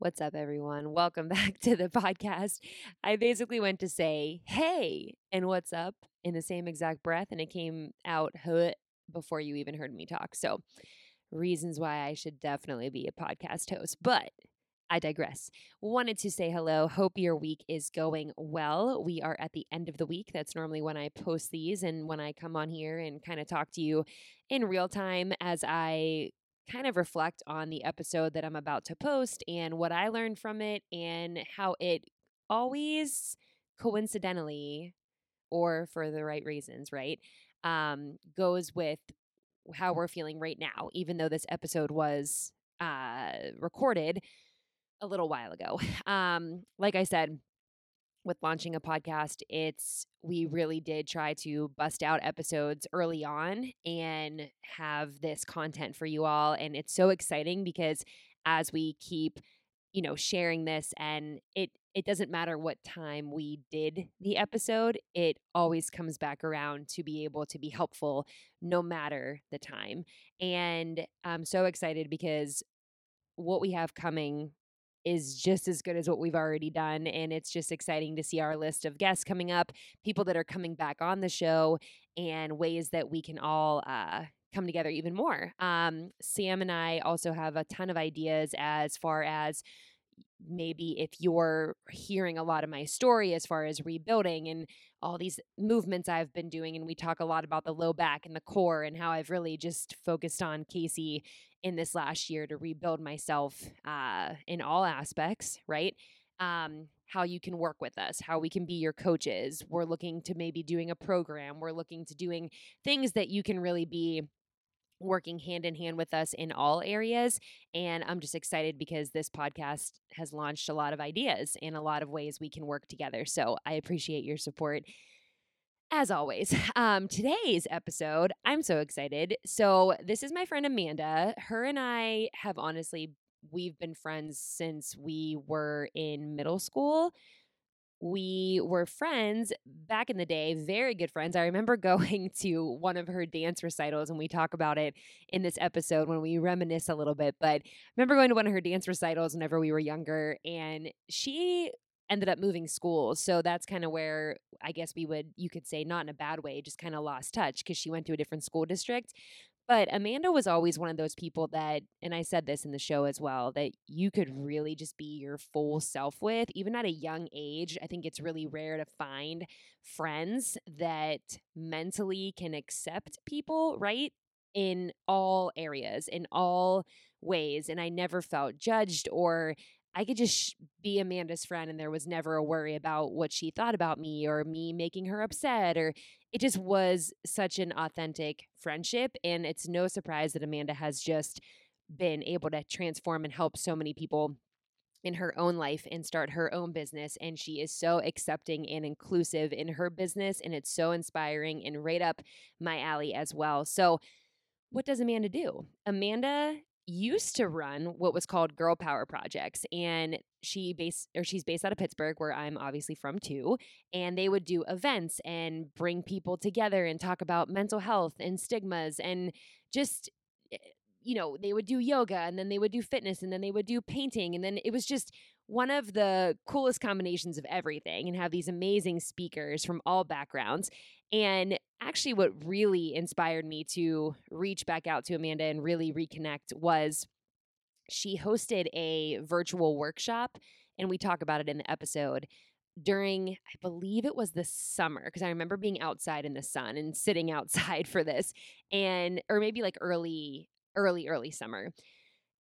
What's up, everyone? Welcome back to the podcast. I basically went to say, hey, and what's up in the same exact breath, and it came out huh, before you even heard me talk. So, reasons why I should definitely be a podcast host. But I digress. Wanted to say hello. Hope your week is going well. We are at the end of the week. That's normally when I post these and when I come on here and kind of talk to you in real time as I kind of reflect on the episode that I'm about to post and what I learned from it and how it always coincidentally or for the right reasons, right? Um, goes with how we're feeling right now, even though this episode was uh, recorded a little while ago. Um, like I said, with launching a podcast, it's we really did try to bust out episodes early on and have this content for you all. And it's so exciting because as we keep, you know, sharing this and it it doesn't matter what time we did the episode, it always comes back around to be able to be helpful no matter the time. And I'm so excited because what we have coming is just as good as what we've already done. And it's just exciting to see our list of guests coming up, people that are coming back on the show, and ways that we can all uh, come together even more. Um, Sam and I also have a ton of ideas as far as maybe if you're hearing a lot of my story as far as rebuilding and all these movements I've been doing, and we talk a lot about the low back and the core and how I've really just focused on Casey in this last year to rebuild myself uh, in all aspects, right? Um, how you can work with us, how we can be your coaches. We're looking to maybe doing a program. We're looking to doing things that you can really be working hand in hand with us in all areas. And I'm just excited because this podcast has launched a lot of ideas and a lot of ways we can work together. So I appreciate your support. As always, um, today's episode, I'm so excited. So, this is my friend Amanda. Her and I have honestly, we've been friends since we were in middle school we were friends back in the day, very good friends. I remember going to one of her dance recitals, and we talk about it in this episode when we reminisce a little bit. But I remember going to one of her dance recitals whenever we were younger, and she ended up moving schools. So that's kind of where I guess we would, you could say, not in a bad way, just kind of lost touch because she went to a different school district. But Amanda was always one of those people that, and I said this in the show as well, that you could really just be your full self with, even at a young age. I think it's really rare to find friends that mentally can accept people, right? In all areas, in all ways. And I never felt judged or I could just be Amanda's friend and there was never a worry about what she thought about me or me making her upset or it just was such an authentic friendship and it's no surprise that Amanda has just been able to transform and help so many people in her own life and start her own business and she is so accepting and inclusive in her business and it's so inspiring and right up my alley as well. So what does Amanda do? Amanda used to run what was called Girl Power Projects, and she based or she's based out of Pittsburgh, where I'm obviously from too. And they would do events and bring people together and talk about mental health and stigmas and just eh, you know they would do yoga and then they would do fitness and then they would do painting and then it was just one of the coolest combinations of everything and have these amazing speakers from all backgrounds and actually, what really inspired me to reach back out to Amanda and really reconnect was she hosted a virtual workshop, and we talk about it in the episode during, I believe it was the summer, because I remember being outside in the sun and sitting outside for this, and or maybe like early, early, early summer.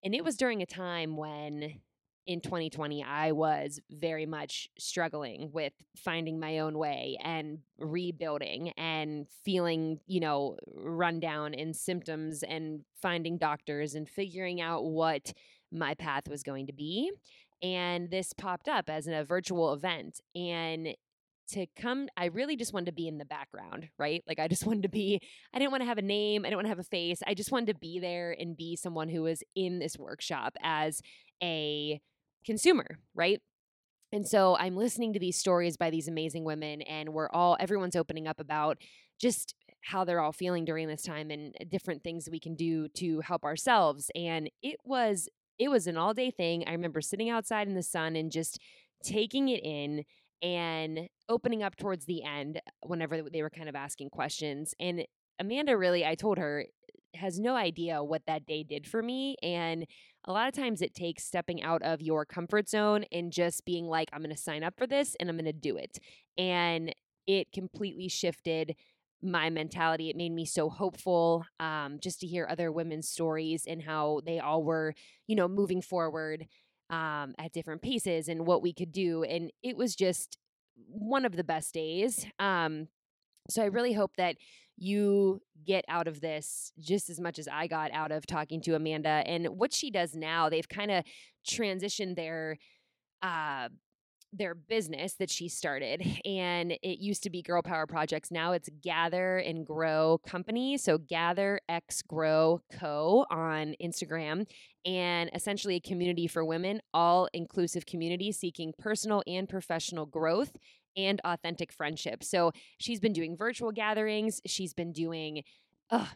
And it was during a time when in 2020, I was very much struggling with finding my own way and rebuilding and feeling, you know, run down in symptoms and finding doctors and figuring out what my path was going to be. And this popped up as a virtual event. And to come, I really just wanted to be in the background, right? Like, I just wanted to be, I didn't want to have a name, I didn't want to have a face. I just wanted to be there and be someone who was in this workshop as a consumer, right? And so I'm listening to these stories by these amazing women, and we're all, everyone's opening up about just how they're all feeling during this time and uh, different things we can do to help ourselves. And it was it was an all day thing. I remember sitting outside in the sun and just taking it in and opening up towards the end uh, whenever they were kind of asking questions. And Amanda really, I told her, has no idea what that day did for me. And a lot of times it takes stepping out of your comfort zone and just being like, I'm going to sign up for this and I'm going to do it. And it completely shifted my mentality. It made me so hopeful um, just to hear other women's stories and how they all were, you know, moving forward um, at different paces and what we could do. And it was just one of the best days. Um, so I really hope that you get out of this just as much as I got out of talking to Amanda and what she does now. They've kind of transitioned their uh, their business that she started and it used to be girl power projects now it's gather and grow company so gather x grow co on instagram and essentially a community for women all inclusive community seeking personal and professional growth and authentic friendship so she's been doing virtual gatherings she's been doing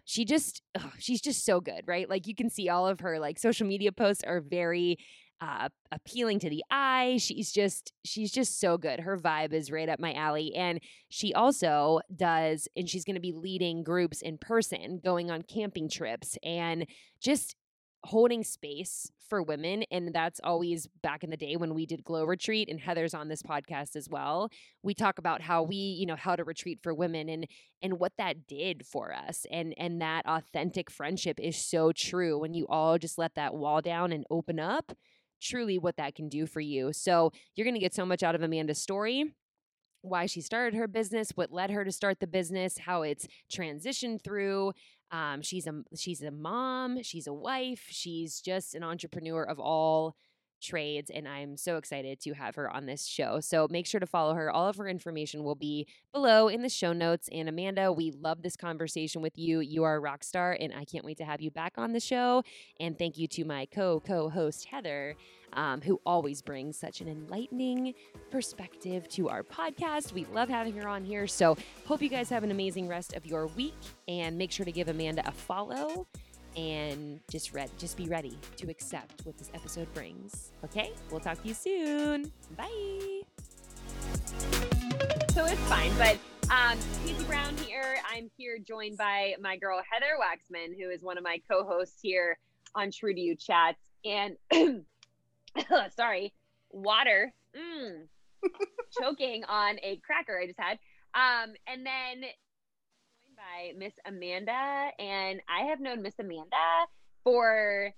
she just, she's just so good, right? Like you can see all of her like social media posts are very uh, appealing to the eye. She's just she's just so good. Her vibe is right up my alley, and she also does. And she's going to be leading groups in person, going on camping trips, and just holding space for women and that's always back in the day when we did glow retreat and heather's on this podcast as well we talk about how we you know how to retreat for women and and what that did for us and and that authentic friendship is so true when you all just let that wall down and open up truly what that can do for you. So you're going to get so much out of Amanda's story why she started her business, what led her to start the business, how it's transitioned through. Um, she's a she's a mom, she's a wife, she's just an entrepreneur of all trades and I'm so excited to have her on this show. So make sure to follow her. All of her information will be below in the show notes. And Amanda, we love this conversation with you. You are a rock star and I can't wait to have you back on the show. And thank you to my co co host, Heather. Um, who always brings such an enlightening perspective to our podcast. We love having her on here. So, hope you guys have an amazing rest of your week and make sure to give Amanda a follow and just read just be ready to accept what this episode brings. Okay? We'll talk to you soon. Bye. So it's fine, but um Casey Brown here. I'm here joined by my girl Heather Waxman, who is one of my co-hosts here on True to You Chats. And sorry, water. Mm, choking on a cracker I just had. Um, and then by Miss Amanda, and I have known Miss Amanda for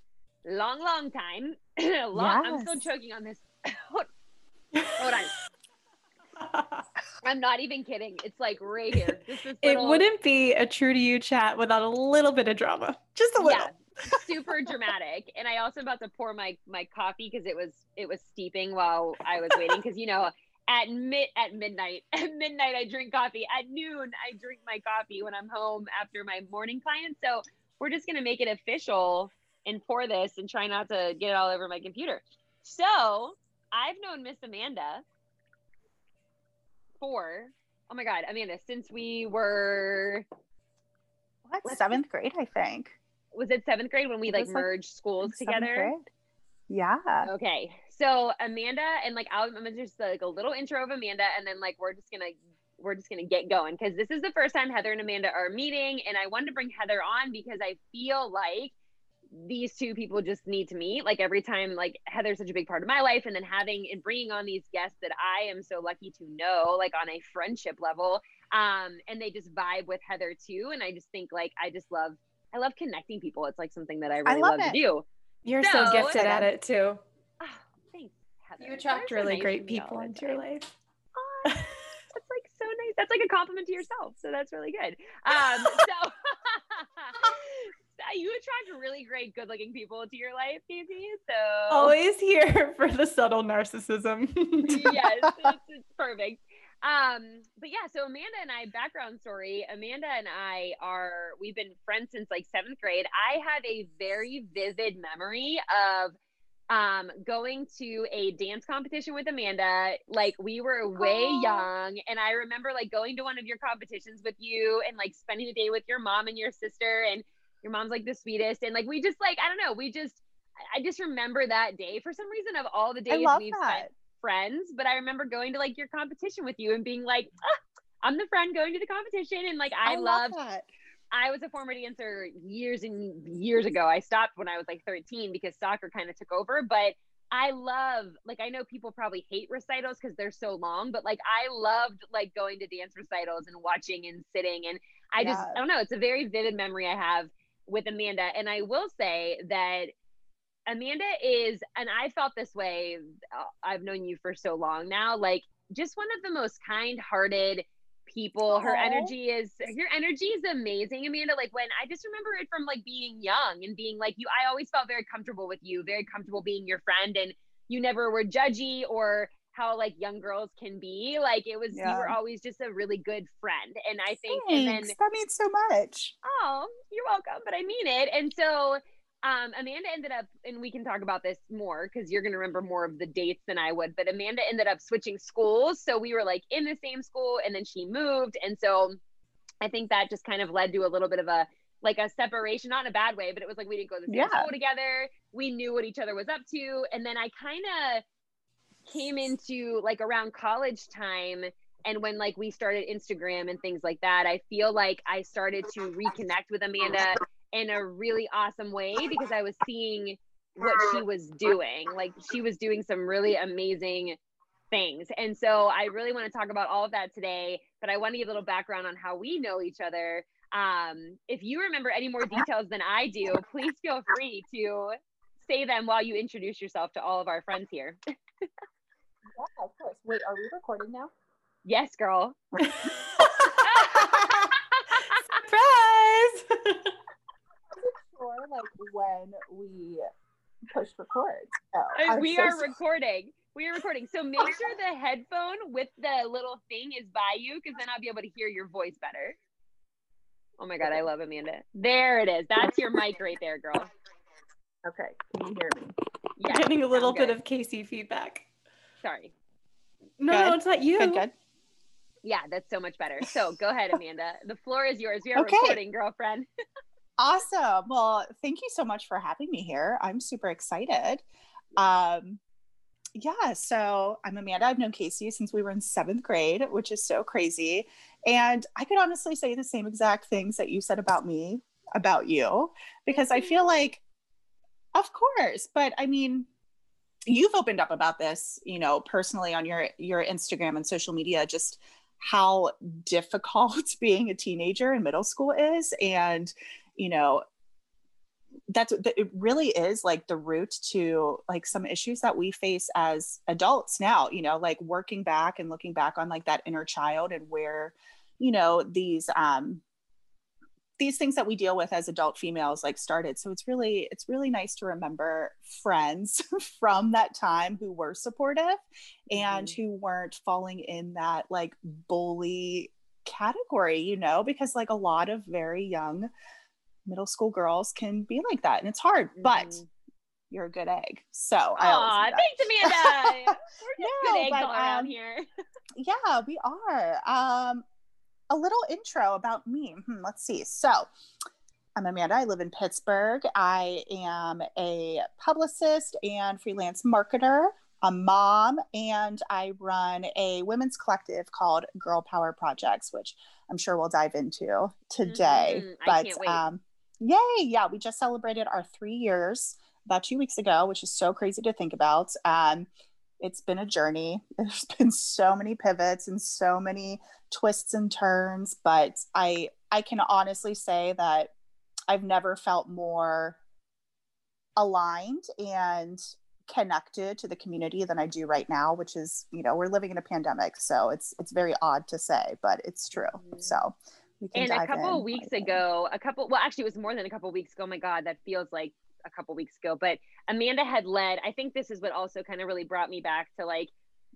long, long time. long, yes. I'm still choking on this. Hold on. I'm not even kidding. It's like right here. Little... It wouldn't be a true to you chat without a little bit of drama. Just a little. Yeah, super dramatic. And I also about to pour my my coffee because it was it was steeping while I was waiting. Because you know at mid at midnight at midnight i drink coffee. At noon i drink my coffee when i'm home after my morning clients. So we're just going to make it official and pour this and try not to get it all over my computer. So i've known miss amanda for oh my god amanda since we were what seventh grade i think was it seventh grade when we like merged like schools together grade? yeah okay so Amanda and like I'll, I'm just like a little intro of Amanda, and then like we're just gonna we're just gonna get going because this is the first time Heather and Amanda are meeting, and I wanted to bring Heather on because I feel like these two people just need to meet. Like every time, like Heather's such a big part of my life, and then having and bringing on these guests that I am so lucky to know, like on a friendship level, um, and they just vibe with Heather too. And I just think like I just love I love connecting people. It's like something that I really I love, love to do. You're so, so gifted at it too. Heather. You attract really nice great people into your life. Oh, that's like so nice. That's like a compliment to yourself. So that's really good. Um, so you attract really great, good-looking people into your life, Casey. So always here for the subtle narcissism. yes, it's, it's perfect. Um, but yeah, so Amanda and I, background story, Amanda and I are, we've been friends since like seventh grade. I have a very vivid memory of um going to a dance competition with Amanda like we were way oh. young and I remember like going to one of your competitions with you and like spending the day with your mom and your sister and your mom's like the sweetest and like we just like I don't know we just I just remember that day for some reason of all the days we've that. spent friends. But I remember going to like your competition with you and being like, I'm the friend going to the competition. And like, I, I loved that. I was a former dancer years and years ago. I stopped when I was like 13 because soccer kind of took over, but I love like I know people probably hate recitals because they're so long, but like I loved like going to dance recitals and watching and sitting and I yeah. just I don't know, it's a very vivid memory I have with Amanda and I will say that Amanda is and I felt this way uh, I've known you for so long now like just one of the most kind-hearted people. Her energy is your energy is amazing, Amanda. Like when I just remember it from like being young and being like you, I always felt very comfortable with you, very comfortable being your friend, and you never were judgy or how like young girls can be. Like it was yeah. you were always just a really good friend. And I think Thanks. and then that means so much. Oh, you're welcome. But I mean it. And so um, Amanda ended up, and we can talk about this more because you're going to remember more of the dates than I would. But Amanda ended up switching schools. So we were like in the same school and then she moved. And so I think that just kind of led to a little bit of a, like a separation, not in a bad way, but it was like we didn't go to the same yeah. school together. We knew what each other was up to. And then I kind of came into like around college time and when like we started Instagram and things like that, I feel like I started to reconnect with Amanda in a really awesome way because I was seeing what she was doing. Like she was doing some really amazing things. And so I really want to talk about all of that today, but I want to give a little background on how we know each other. Um, if you remember any more details than I do, please feel free to say them while you introduce yourself to all of our friends here. yeah, of course. Wait, are we recording now? Yes, girl. Surprise! Sure like when we push record. So we so are sorry. recording. We are recording. So make sure the headphone with the little thing is by you because then I'll be able to hear your voice better. Oh my God, I love Amanda. There it is. That's your mic right there, girl. Okay. Can you hear me? Yeah. Getting a little bit of Casey feedback. Sorry. No, good. no, it's not you. Good, good. Yeah, that's so much better. So go ahead, Amanda. The floor is yours. We are okay. recording, girlfriend. Awesome. Well, thank you so much for having me here. I'm super excited. Um, yeah, so I'm Amanda. I've known Casey since we were in seventh grade, which is so crazy. And I could honestly say the same exact things that you said about me, about you, because I feel like, of course, but I mean, you've opened up about this, you know, personally on your your Instagram and social media, just how difficult being a teenager in middle school is, and you know that's it really is like the root to like some issues that we face as adults now you know like working back and looking back on like that inner child and where you know these um these things that we deal with as adult females like started so it's really it's really nice to remember friends from that time who were supportive and mm-hmm. who weren't falling in that like bully category you know because like a lot of very young middle school girls can be like that and it's hard mm-hmm. but you're a good egg so Aw, thanks amanda we're just no, good eggs but, all around um, here yeah we are um a little intro about me hmm, let's see so I'm Amanda. I live in Pittsburgh. I am a publicist and freelance marketer, a mom, and I run a women's collective called Girl Power Projects, which I'm sure we'll dive into today. Mm-hmm. But um, Yay. Yeah. We just celebrated our three years about two weeks ago, which is so crazy to think about. Um, it's been a journey. There's been so many pivots and so many twists and turns, but I I can honestly say that I've never felt more aligned and connected to the community than I do right now, which is, you know, we're living in a pandemic, so it's it's very odd to say, but it's true. Mm-hmm. So and a couple in. of weeks ago, a couple, well, actually, it was more than a couple of weeks ago. Oh my God, that feels like a couple weeks ago. But Amanda had led, I think this is what also kind of really brought me back to like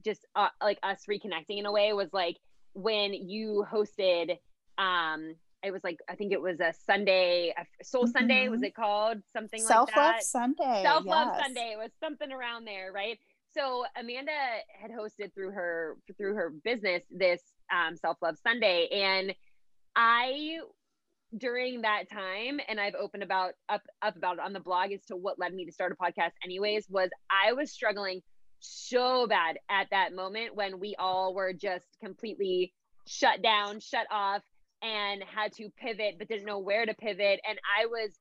just uh, like us reconnecting in a way was like when you hosted, um, it was like I think it was a Sunday, a Soul mm-hmm. Sunday, was mm-hmm. it called something Self like that? Love Sunday. Self Love yes. Sunday. It was something around there, right? So Amanda had hosted through her through her business this um, Self Love Sunday, and I during that time and I've opened about up up about it on the blog as to what led me to start a podcast anyways was I was struggling so bad at that moment when we all were just completely shut down, shut off and had to pivot but didn't know where to pivot. And I was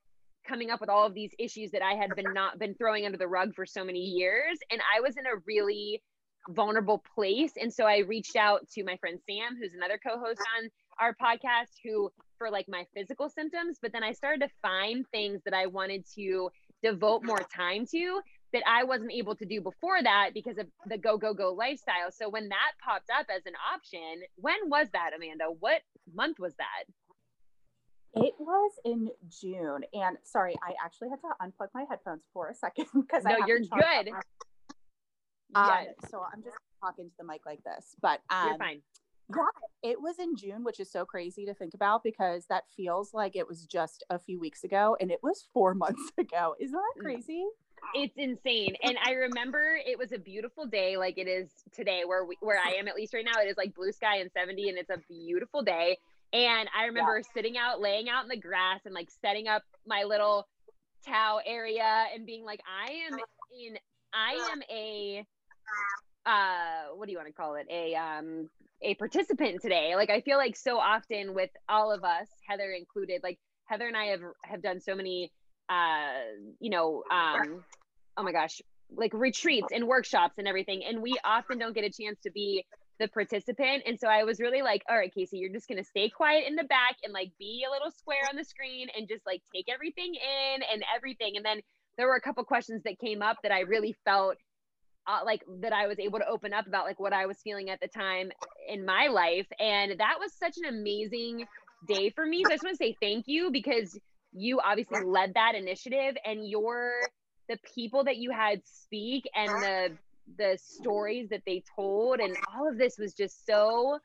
coming up with all of these issues that I had been not been throwing under the rug for so many years. And I was in a really vulnerable place. And so I reached out to my friend Sam who's another co-host on our podcast who for like my physical symptoms but then I started to find things that I wanted to devote more time to that I wasn't able to do before that because of the go go go lifestyle. So when that popped up as an option, when was that, Amanda? What month was that? It was in June, and sorry, I actually had to unplug my headphones for a second because no, you're good. Um, yes. So I'm just talking to the mic like this, but um, you're fine. Yeah, it was in June, which is so crazy to think about because that feels like it was just a few weeks ago, and it was four months ago. Isn't that crazy? It's insane. And I remember it was a beautiful day, like it is today, where we, where I am at least right now. It is like blue sky and 70, and it's a beautiful day. And I remember yeah. sitting out, laying out in the grass and like setting up my little Tao area and being like, I am uh-huh. in, I am a, uh, what do you want to call it? A, um, a participant today. Like, I feel like so often with all of us, Heather included, like Heather and I have, have done so many, uh, you know, um, oh my gosh, like retreats and workshops and everything. And we often don't get a chance to be the participant. And so I was really like, all right, Casey, you're just going to stay quiet in the back and like be a little square on the screen and just like take everything in and everything. And then there were a couple questions that came up that I really felt uh, like that I was able to open up about like what I was feeling at the time in my life. And that was such an amazing day for me. So I just want to say thank you because you obviously led that initiative and your the people that you had speak and the the stories that they told and all of this was just so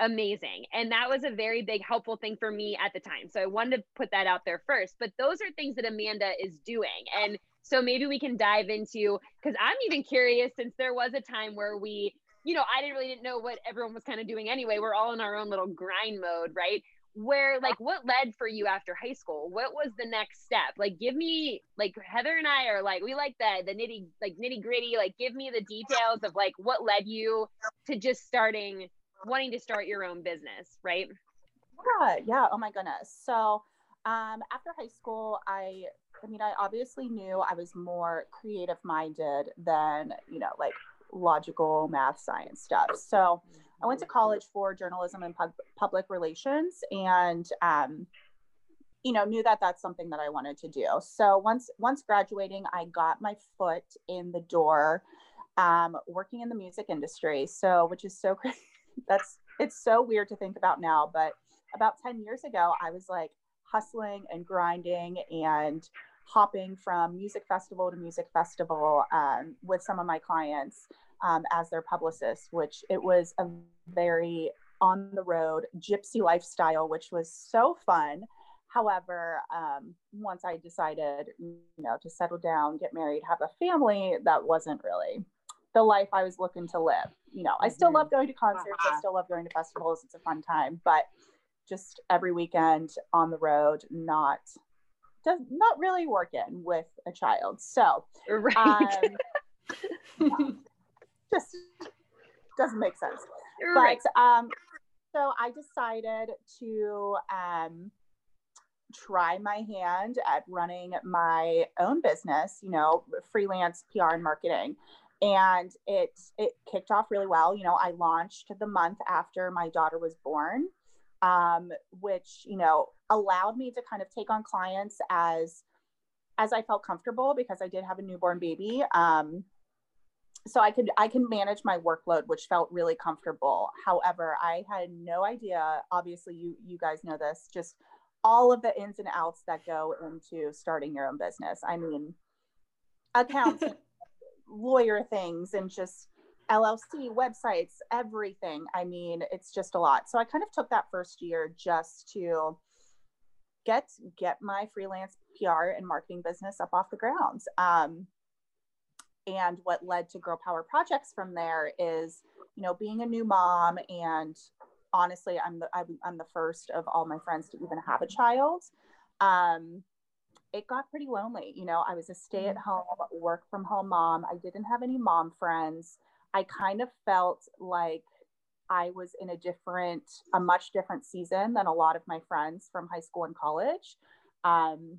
amazing and that was a very big helpful thing for me at the time so i wanted to put that out there first but those are things that amanda is doing and so maybe we can dive into because i'm even curious since there was a time where we you know i didn't really didn't know what everyone was kind of doing anyway. We're all in our own little grind mode right? Where like what led for you after high school? What was the next step? Like give me like heather and i are like we like the the nitty like nitty gritty like give me the details of like what led you to just starting wanting to start your own business right? Yeah yeah. Oh my goodness. So um after high school i i mean i obviously knew i was more creative minded than you know like logical math science stuff so I went to college for journalism and pub- public relations, and um, you know knew that that's something that I wanted to do. So once once graduating, I got my foot in the door, um, working in the music industry. So which is so crazy. that's it's so weird to think about now, but about 10 years ago, I was like hustling and grinding and hopping from music festival to music festival um, with some of my clients um, as their publicist, which it was a very on the road gypsy lifestyle, which was so fun. However, um, once I decided, you know, to settle down, get married, have a family, that wasn't really the life I was looking to live. You know, I still love going to concerts. I still love going to festivals. It's a fun time, but just every weekend on the road, not does not really working with a child. So, right. Um, just doesn't make sense. Right. But um, so I decided to um, try my hand at running my own business, you know, freelance PR and marketing. And it it kicked off really well. You know, I launched the month after my daughter was born, um, which you know allowed me to kind of take on clients as as I felt comfortable because I did have a newborn baby. Um, so I could I can manage my workload, which felt really comfortable. However, I had no idea. Obviously, you you guys know this. Just all of the ins and outs that go into starting your own business. I mean, accounts, lawyer things, and just LLC websites, everything. I mean, it's just a lot. So I kind of took that first year just to get get my freelance PR and marketing business up off the ground. Um, and what led to Girl Power Projects from there is, you know, being a new mom and honestly, I'm the I'm, I'm the first of all my friends to even have a child. Um, it got pretty lonely. You know, I was a stay at home, work from home mom. I didn't have any mom friends. I kind of felt like I was in a different, a much different season than a lot of my friends from high school and college. Um,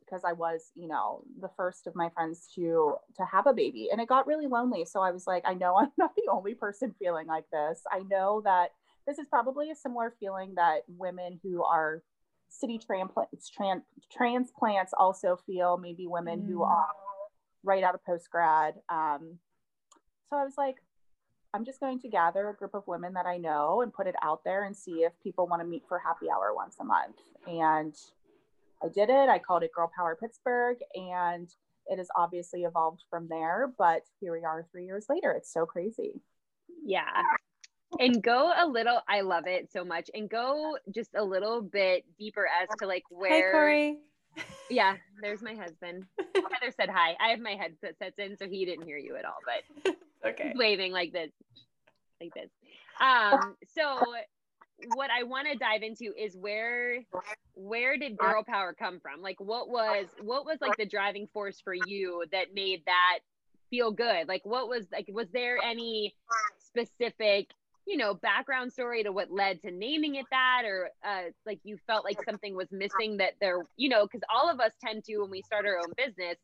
because I was, you know, the first of my friends to to have a baby and it got really lonely. So I was like, I know I'm not the only person feeling like this. I know that this is probably a similar feeling that women who are city transplants, trans, transplants also feel, maybe women mm. who are right out of post grad. Um, so I was like, I'm just going to gather a group of women that I know and put it out there and see if people want to meet for happy hour once a month. And I did it. I called it Girl Power Pittsburgh, and it has obviously evolved from there. But here we are three years later. It's so crazy. Yeah. And go a little, I love it so much. And go just a little bit deeper as to like where. Hi, Corey. Yeah, there's my husband. Heather said hi. I have my headset sets in, so he didn't hear you at all, but okay. waving like this, like this. Um, so what I want to dive into is where where did girl power come from? Like what was what was like the driving force for you that made that feel good? Like what was like was there any specific you know background story to what led to naming it that or uh like you felt like something was missing that there you know because all of us tend to when we start our own business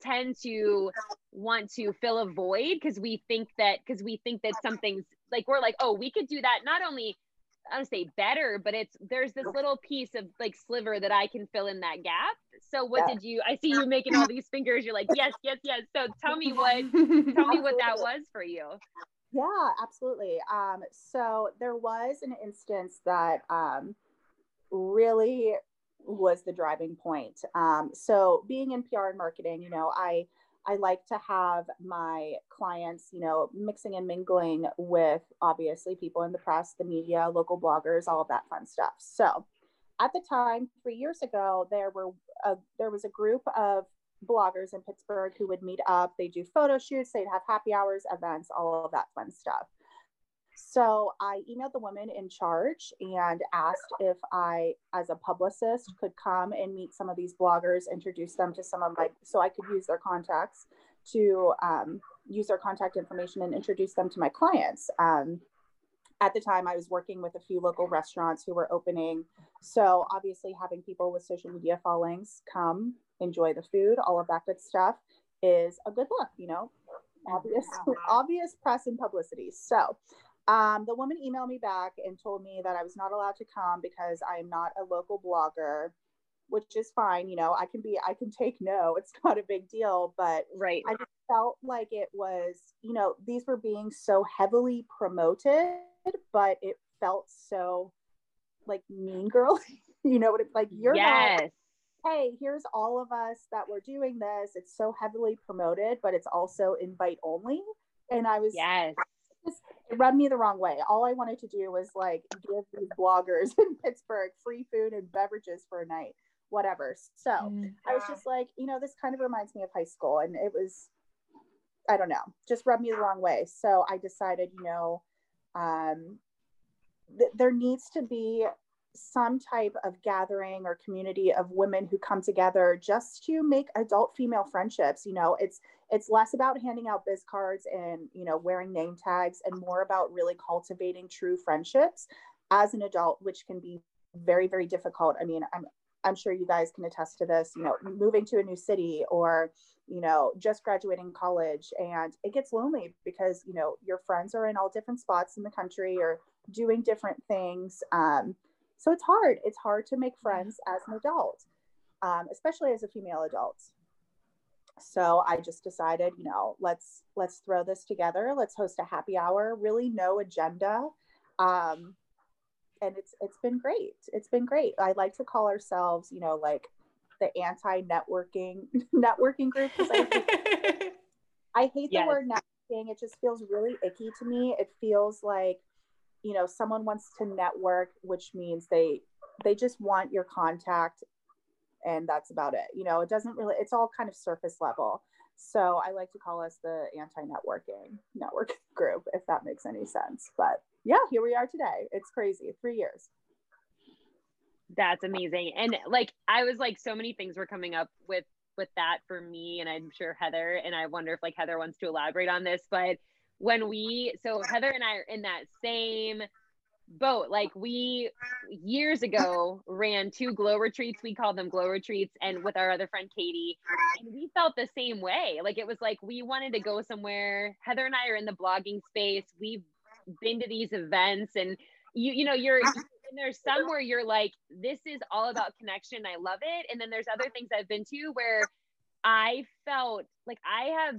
tend to want to fill a void because we think that because we think that something's like we're like oh we could do that not only I don't say better, but it's there's this little piece of like sliver that I can fill in that gap. So what yeah. did you I see you making all these fingers. You're like, yes, yes, yes. So tell me what tell me what that was for you. Yeah, absolutely. Um, so there was an instance that um really was the driving point. Um, so being in PR and marketing, you know, I I like to have my clients, you know, mixing and mingling with obviously people in the press, the media, local bloggers, all of that fun stuff. So, at the time, three years ago, there were a, there was a group of bloggers in Pittsburgh who would meet up. They do photo shoots, they'd have happy hours, events, all of that fun stuff. So I emailed the woman in charge and asked if I, as a publicist, could come and meet some of these bloggers, introduce them to some of my, so I could use their contacts to um, use their contact information and introduce them to my clients. Um, at the time, I was working with a few local restaurants who were opening. So obviously, having people with social media followings come, enjoy the food, all of that good stuff is a good look, you know, obvious, obvious press and publicity. So um, the woman emailed me back and told me that I was not allowed to come because I am not a local blogger, which is fine. You know, I can be, I can take no, it's not a big deal. But right. I just felt like it was, you know, these were being so heavily promoted, but it felt so like mean girl. you know what it's like? You're yes. not hey, here's all of us that were doing this. It's so heavily promoted, but it's also invite only. And I was yes just it rubbed me the wrong way. All I wanted to do was like give these bloggers in Pittsburgh free food and beverages for a night, whatever. So mm, I was just like, you know, this kind of reminds me of high school. And it was, I don't know, just rubbed me the wrong way. So I decided, you know, um, th- there needs to be some type of gathering or community of women who come together just to make adult female friendships you know it's it's less about handing out biz cards and you know wearing name tags and more about really cultivating true friendships as an adult which can be very very difficult. I mean i'm i'm sure you guys can attest to this you know moving to a new city or you know just graduating college and it gets lonely because you know your friends are in all different spots in the country or doing different things. Um, so it's hard. It's hard to make friends as an adult um, especially as a female adult. So i just decided you know let's let's throw this together. Let's host a happy hour really no agenda. Um, and it's it's been great. It's been great. I like to call ourselves you know like the anti-networking networking group because I, hate, I hate yes. the word networking. It just feels really icky to me. It feels like you know someone wants to network which means they they just want your contact and that's about it you know it doesn't really it's all kind of surface level So I like to call us the anti-networking network group, if that makes any sense. But yeah, here we are today. It's crazy. Three years. That's amazing. And like I was like so many things were coming up with with that for me and I'm sure Heather and I wonder if like Heather wants to elaborate on this, but when we so Heather and I are in that same boat. Like we years ago ran two glow retreats. We called them glow retreats and with our other friend katie. And we felt the same way. Like it was like we wanted to go somewhere. Heather and i are in the blogging space. We've been to these events and you you know you're and there's some where you're like this is all about connection. I love it. And then there's other things i've been to where i felt like i have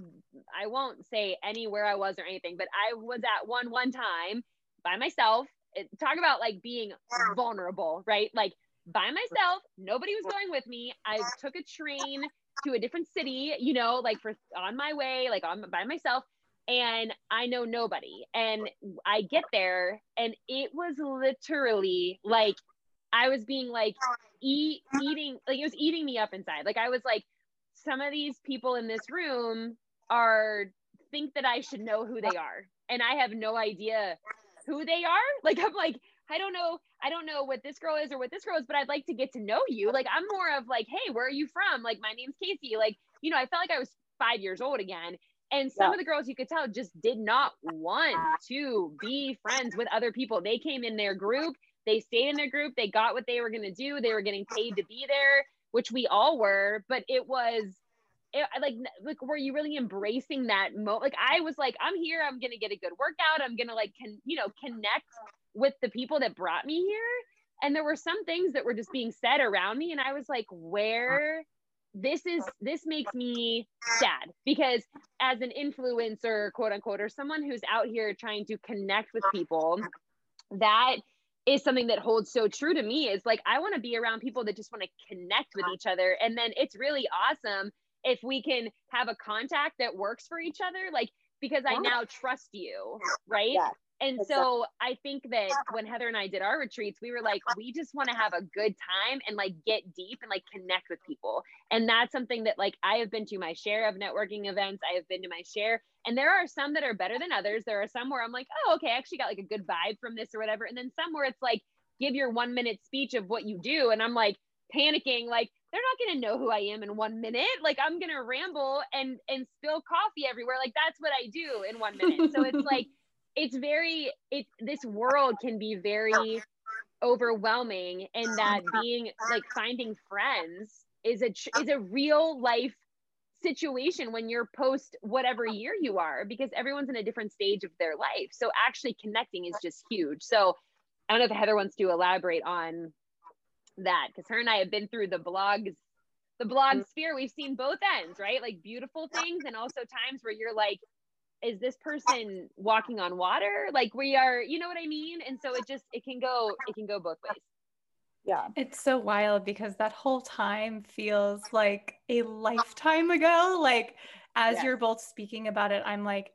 i won't say anywhere i was or anything but i was at one one time by myself eh, talk about like being vulnerable, right? Like by myself, nobody was going with me. I took a train to a different city, you know, like for on my way, like on by myself and I know nobody. And I get there and it was literally like I was being like eat eating like it was eating me up inside. Like I was like some of these people in this room are think that I should know who they are and I have no idea who they are. Like I'm like, I don't know, I don't know what this girl is or what this girl is, but I'd like to get to know you. Like I'm more of like, hey, where are you from? Like my name's Casey. Like, you know, I felt like I was five years old again. And some yeah. of the girls you could tell just did not want to be friends with other people. They came in their group, they stayed in their group, they got what they were going to do. They were getting paid to be there, which we all were, but it was it, like like were you really embracing that mo like i was like i'm here i'm gonna get a good workout i'm gonna like can you know connect with the people that brought me here. And there were some things that were just being said around me and i was like where this is this makes me sad. Because as an influencer quote unquote or someone who's out here trying to connect with people that is something that holds so true to me is like i want to be around people that just want to connect with uh-huh. each other and then it's really awesome if we can have a contact that works for each other like because i now trust you right. And so I think that when Heather and I did our retreats, we were like, we just want to have a good time and like get deep and like connect with people. And that's something that like I have been to my share of networking events. I have been to my share. And there are some that are better than others. There are some where I'm like, oh, okay, I actually got like a good vibe from this or whatever. And then some where it's like, give your one minute speech of what you do. And I'm like panicking, like, they're not going to know who I am in one minute. Like I'm going to ramble and and spill coffee everywhere. Like that's what I do in one minute. So it's like it's very it this world can be very overwhelming and that being like finding friends is a is a real life situation when you're post whatever year you are because everyone's in a different stage of their life. So actually connecting is just huge. So I don't know if Heather wants to elaborate on that because her and I have been through the blogs, the blog mm. sphere. We've seen both ends, right? Like beautiful things and also times where you're like, is this person walking on water? Like we are, you know what I mean? And so it just it can go it can go both ways. Yeah. It's so wild because that whole time feels like a lifetime ago. Like as yes. you're both speaking about it, I'm like,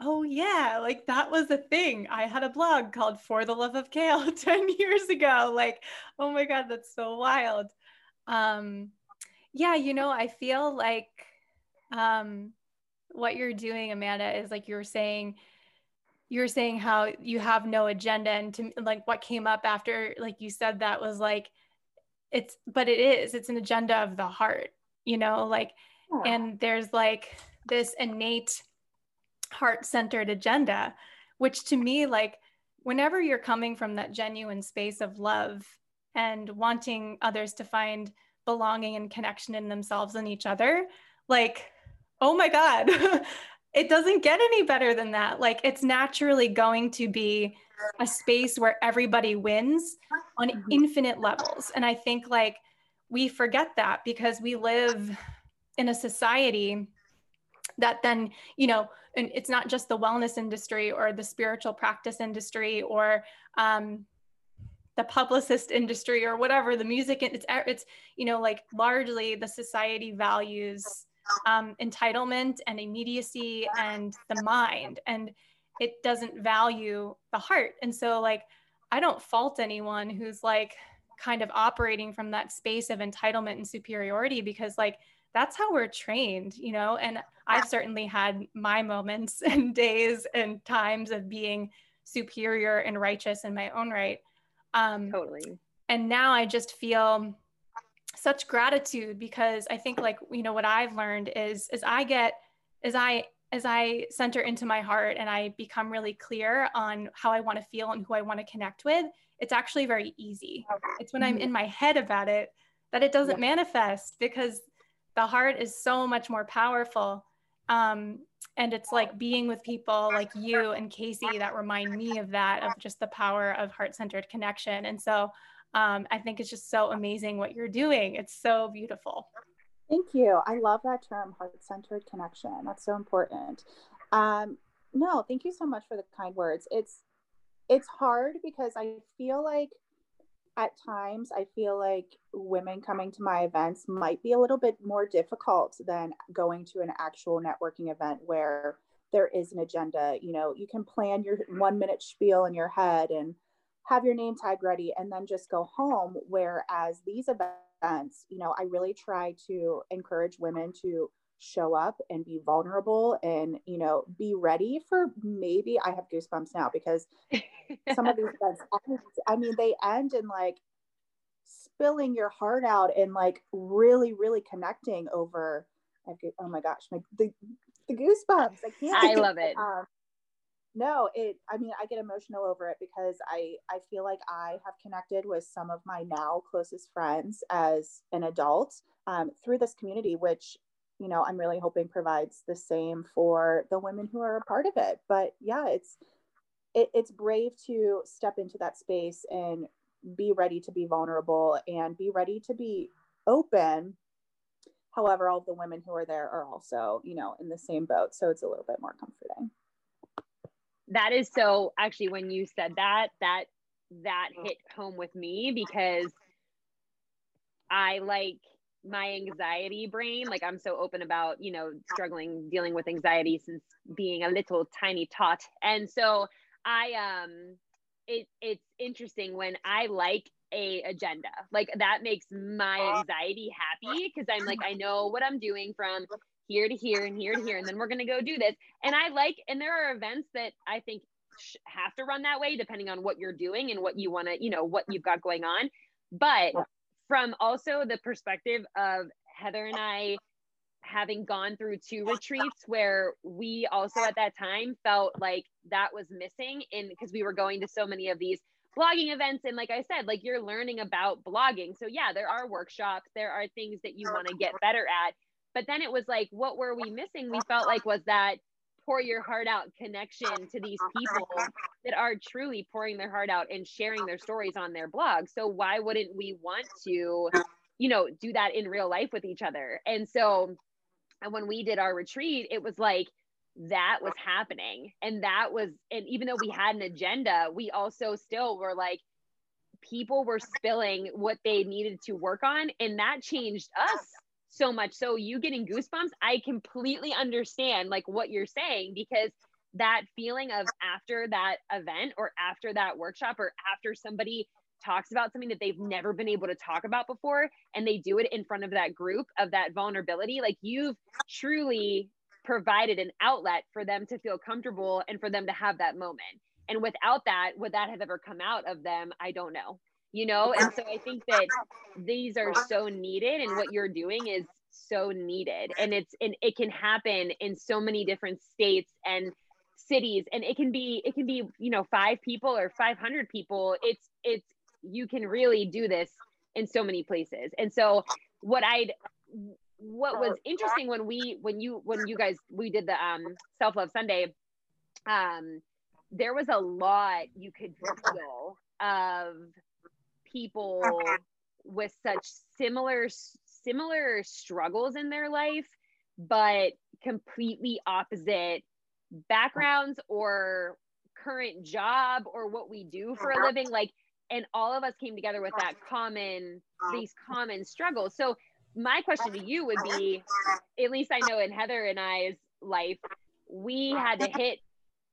oh yeah, like that was a thing. I had a blog called For the Love of Kale 10 years ago. Like, oh my God, that's so wild. Um, yeah, you know, I feel like um, what you're doing, Amanda, is like you're saying, you're saying how you have no agenda. And to like what came up after, like you said, that was like, it's, but it is, it's an agenda of the heart, you know, like, yeah. and there's like this innate, heart centered agenda, which to me, like, whenever you're coming from that genuine space of love and wanting others to find belonging and connection in themselves and each other, like, oh my God, it doesn't get any better than that. Like, it's naturally going to be a space where everybody wins on infinite levels. And I think, like, we forget that because we live in a society that then you know and it's not just the wellness industry or the spiritual practice industry or um, the publicist industry or whatever the music it's it's you know like largely the society values um, entitlement and immediacy and the mind and it doesn't value the heart and so like i don't fault anyone who's like kind of operating from that space of entitlement and superiority because like that's how we're trained, you know? And I've certainly had my moments and days and times of being superior and righteous in my own right. Um, totally. And now I just feel such gratitude because I think like, you know, what I've learned is, as I get, as I, as I center into my heart and I become really clear on how I want to feel and who I want to connect with, it's actually very easy. It's when I'm mm-hmm. in my head about it that it doesn't yeah. manifest because the heart is so much more powerful. Um, and it's like being with people like you and Casey that remind me of that, of just the power of heart centered connection. And so um, I think it's just so amazing what you're doing. It's so beautiful. Thank you. I love that term, heart centered connection. That's so important. Um, no, thank you so much for the kind words. It's it's hard because I feel like at times I feel like women coming to my events might be a little bit more difficult than going to an actual networking event where there is an agenda. You know, you can plan your one minute spiel in your head and have your name tag ready and then just go home. Whereas these events, you know, I really try to encourage women to show up and be vulnerable and you know be ready for maybe i have goosebumps now because some of these events i mean they end in like spilling your heart out and like really really connecting over oh my gosh my the, the goosebumps i can't i love it um, no it i mean i get emotional over it because i i feel like i have connected with some of my now closest friends as an adult um, through this community which you know, I'm really hoping provides the same for the women who are a part of it. But yeah, it's it, it's brave to step into that space and be ready to be vulnerable and be ready to be open. However, all the women who are there are also, you know, in the same boat. So it's a little bit more comforting. That is so actually when you said that, that that hit home with me because I like my anxiety brain. Like i'm so open about you know struggling dealing with anxiety since being a little tiny tot. And so i um it it's interesting when i like a agenda like that makes my anxiety happy because i'm like i know what i'm doing from here to here and here to here and then we're going to go do this. And i like and there are events that i think have to run that way depending on what you're doing and what you want to you know what you've got going on. But from also the perspective of Heather and I having gone through two retreats where we also at that time felt like that was missing in because we were going to so many of these blogging events. And like I said like you're learning about blogging. So yeah there are workshops there are things that you want to get better at but then it was like what were we missing we felt like was that pour your heart out connection to these people that are truly pouring their heart out and sharing their stories on their blog. So why wouldn't we want to, you know, do that in real life with each other? And so and when we did our retreat, it was like that was happening. And that was and even though we had an agenda, we also still were like people were spilling what they needed to work on and that changed us so much. So you getting goosebumps, I completely understand like what you're saying because that feeling of after that event or after that workshop or after somebody talks about something that they've never been able to talk about before and they do it in front of that group of that vulnerability like you've truly provided an outlet for them to feel comfortable and for them to have that moment and without that would that have ever come out of them i don't know you know? And so i think that these are so needed and what you're doing is so needed. And it's and it can happen in so many different states and cities and it can be it can be you know five people or 500 people. It's it's you can really do this in so many places. And so what i'd what was interesting when we when you when you guys we did the um self love sunday um there was a lot you could feel of people with such similar similar struggles in their life but completely opposite backgrounds or current job or what we do for a uh-huh. living like and all of us came together with that common uh-huh. these common struggles. So my question to you would be at least i know in heather and i's life we had to hit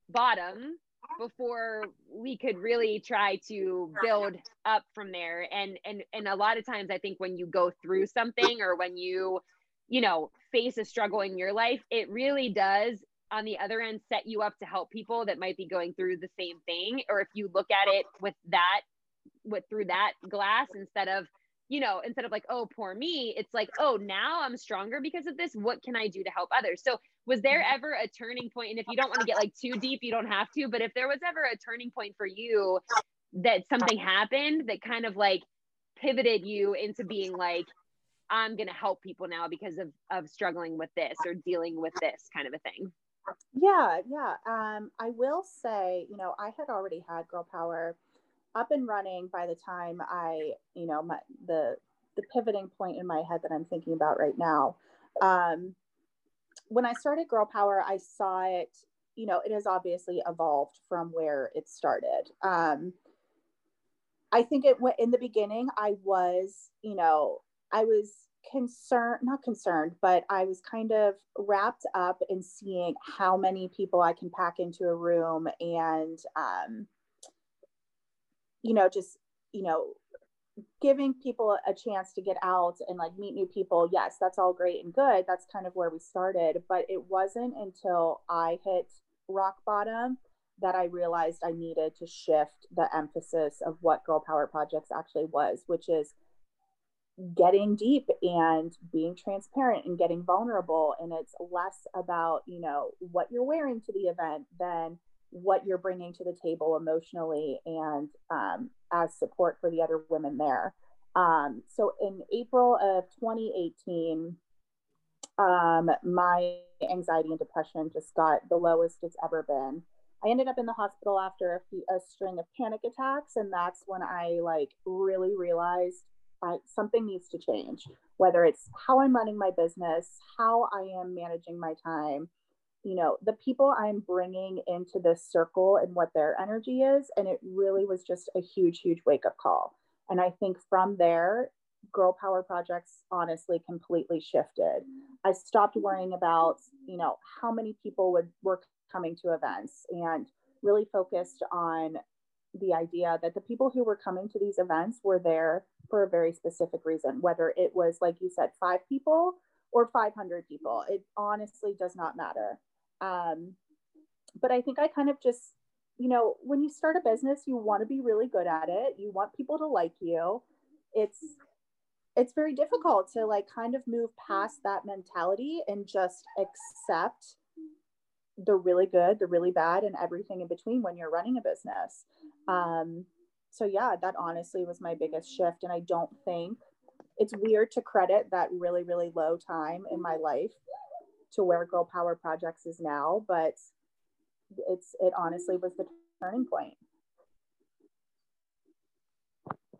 bottom before we could really try to build up from there. And and and a lot of times i think when you go through something or when you you know, face a struggle in your life, it really does on the other end set you up to help people that might be going through the same thing. Or if you look at it with that with through that glass instead of you know instead of like oh poor me it's like oh now i'm stronger because of this what can i do to help others so was there mm-hmm. ever a turning point? point and if you don't want to get like too deep you don't have to but if there was ever a turning point for you that something happened that kind of like pivoted you into being like i'm going to help people now because of of struggling with this or dealing with this kind of a thing yeah, yeah. Um, I will say, you know, I had already had Girl Power up and running by the time I, you know, my the the pivoting point in my head that I'm thinking about right now. Um, when I started Girl Power, I saw it. You know, it has obviously evolved from where it started. Um, I think it went in the beginning. I was, you know, I was concerned, not concerned, but I was kind of wrapped up in seeing how many people I can pack into a room and, um, you know, just, you know, giving people a chance to get out and like meet new people. Yes, that's all great and good. That's kind of where we started. But it wasn't until I hit rock bottom that I realized I needed to shift the emphasis of what Girl Power Projects actually was, which is getting deep and being transparent and getting vulnerable and it's less about you know what you're wearing to the event than what you're bringing to the table emotionally and um, as support for the other women there. Um, so in april of 2018 um, my anxiety and depression just got the lowest it's ever been. I ended up in the hospital after a, few, a string of panic attacks and that's when i like really realized I, something needs to change, whether it's how I'm running my business, how I am managing my time, you know, the people I'm bringing into this circle and what their energy is. And it really was just a huge, huge wake up call. And I think from there, Girl Power projects honestly completely shifted. I stopped worrying about, you know, how many people would were coming to events and really focused on the idea that the people who were coming to these events were there for a very specific reason, whether it was, like you said, five people or 500 people. It honestly does not matter. Um, but I think I kind of just, you know, when you start a business, you want to be really good at it. You want people to like you. It's, it's very difficult to like kind of move past that mentality and just accept the really good, the really bad, and everything in between when you're running a business. Um, so yeah, that honestly was my biggest shift. And I don't think it's weird to credit that really, really low time in my life to where Girl Power Projects is now, but it's it honestly was the turning point.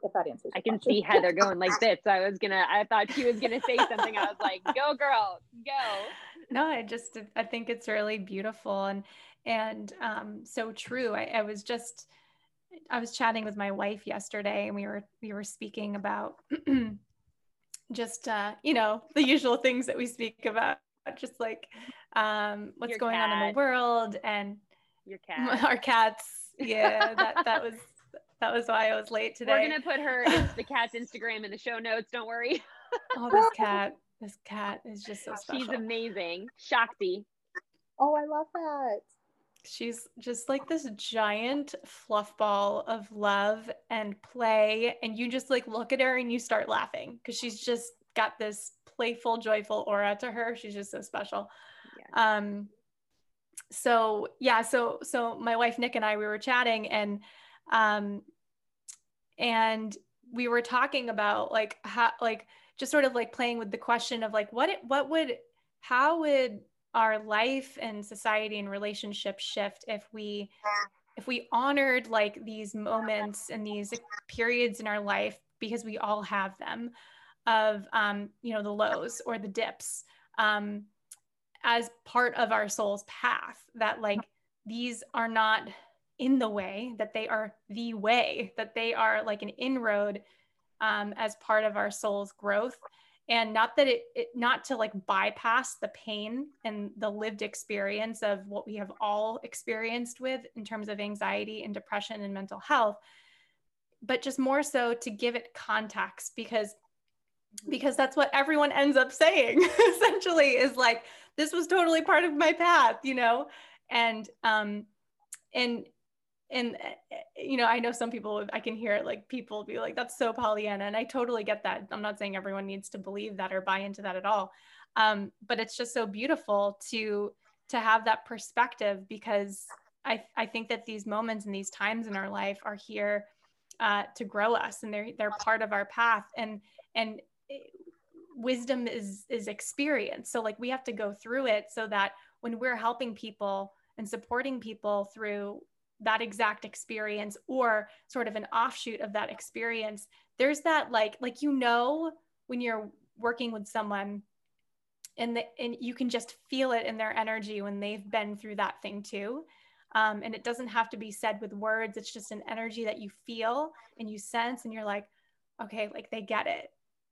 If that answers, I can question. see Heather going like this. I was gonna, I thought she was gonna say something. I was like, "Go, girl, go!" No, I just, I think it's really beautiful and and um, so true. I, I was just I was chatting with my wife yesterday and we were we were speaking about just uh, you know, the usual things that we speak about, just like um, what's your going cat. on in the world and your cat. Our cats. Yeah, that that was that was why I was late today. We're gonna put her the cat's Instagram in the show notes. Don't worry. oh, this cat, this cat is just so special. She's amazing. Shakti. Oh, I love that. She's just like this giant fluff ball of love and play. And you just like look at her and you start laughing because she's just got this playful, joyful aura to her. She's just so special. Yeah. Um, so yeah, so so my wife Nick and I we were chatting and um and we were talking about like how like just sort of like playing with the question of like what it what would how would our life and society and relationship shift if we if we honored like these moments and these periods in our life because we all have them of um, you know the lows or the dips um, as part of our soul's path that like these are not in the way that they are the way that they are like an inroad um, as part of our soul's growth. And not that it, it, not to like bypass the pain and the lived experience of what we have all experienced with in terms of anxiety and depression and mental health but just more so to give it context because because that's what everyone ends up saying essentially is like this was totally part of my path you know? And um and and eh, you know i know some people i can hear it like people be like that's so pollyanna and i totally get that. I'm not saying everyone needs to believe that or buy into that at all. Um, but it's just so beautiful to to have that perspective because i i think that these moments and these times in our life are here uh, to grow us and they're they're part of our path. And and wisdom is is experience. So like we have to go through it so that when we're helping people and supporting people through that exact experience or sort of an offshoot of that experience there's that like like you know when you're working with someone and the, and you can just feel it in their energy when they've been through that thing too. Um, and it doesn't have to be said with words. It's just an energy that you feel and you sense and you're like okay like they get it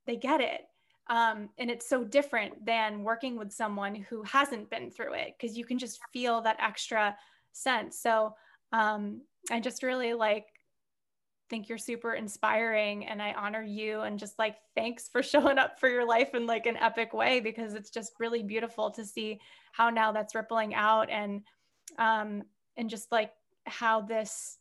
they get it. Um, and it's so different than working with someone who hasn't been through it because you can just feel that extra sense. So um, I just really like think you're super inspiring and I honor you and just like thanks for showing up for your life in like an epic way because it's just really beautiful to see how now that's rippling out and um and just like how this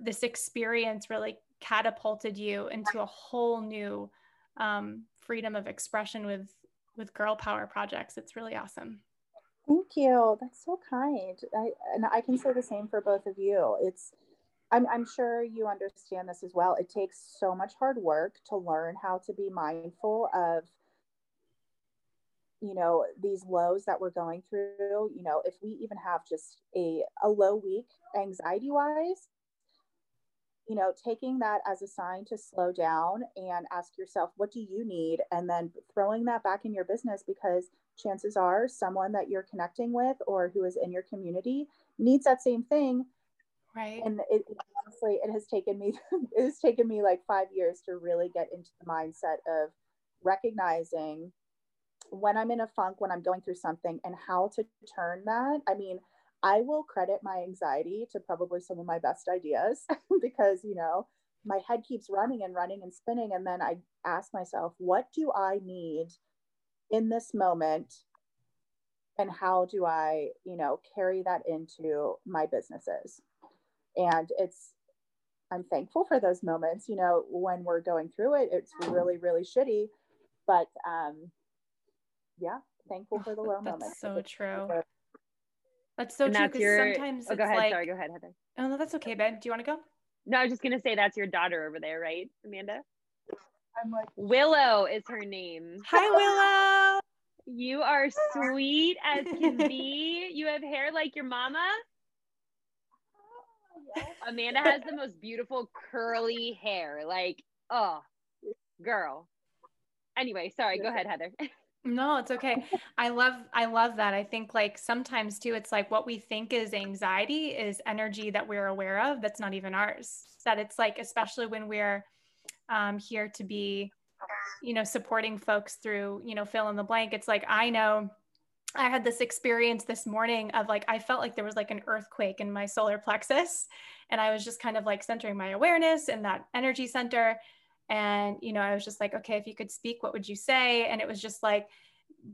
this experience really catapulted you into a whole new um, freedom of expression with with girl power projects it's really awesome Thank you. That's so kind. I, and I can say the same for both of you. It's, I'm, I'm sure you understand this as well. It takes so much hard work to learn how to be mindful of, you know, these lows that we're going through. You know, if we even have just a, a low week anxiety wise, you know, taking that as a sign to slow down and ask yourself, what do you need? And then throwing that back in your business because chances are someone that you're connecting with or who is in your community needs that same thing. Right. And it honestly it has taken me it has taken me like five years to really get into the mindset of recognizing when i'm in a funk when i'm going through something and how to turn that. I mean i will credit my anxiety to probably some of my best ideas because you know my head keeps running and running and spinning. And then i ask myself what do i need in this moment? And how do i you know carry that into my businesses? And it's i'm thankful for those moments you know when we're going through it it's really really shitty but um yeah thankful for the low that's moments. so true that's so And true that's because your- sometimes Oh, it's go ahead. like Sorry, go ahead, Heather. oh no that's okay babe do you want to go No, I was just gonna say that's your daughter over there, right, Amanda? i'm like Willow is her name. hi willow You are sweet as can be. You have hair like your mama. Amanda has the most beautiful curly hair. Like, oh, girl. Anyway, sorry. Go ahead, Heather. No, it's okay. I love I love that. I think like sometimes too it's like what we think is anxiety is energy that we're aware of that's not even ours. That it's like especially when we're um, here to be you know supporting folks through you know fill in the blank. It's like I know I had this experience this morning of like I felt like there was like an earthquake in my solar plexus and I was just kind of like centering my awareness in that energy center and you know i was just like okay if you could speak what would you say? And it was just like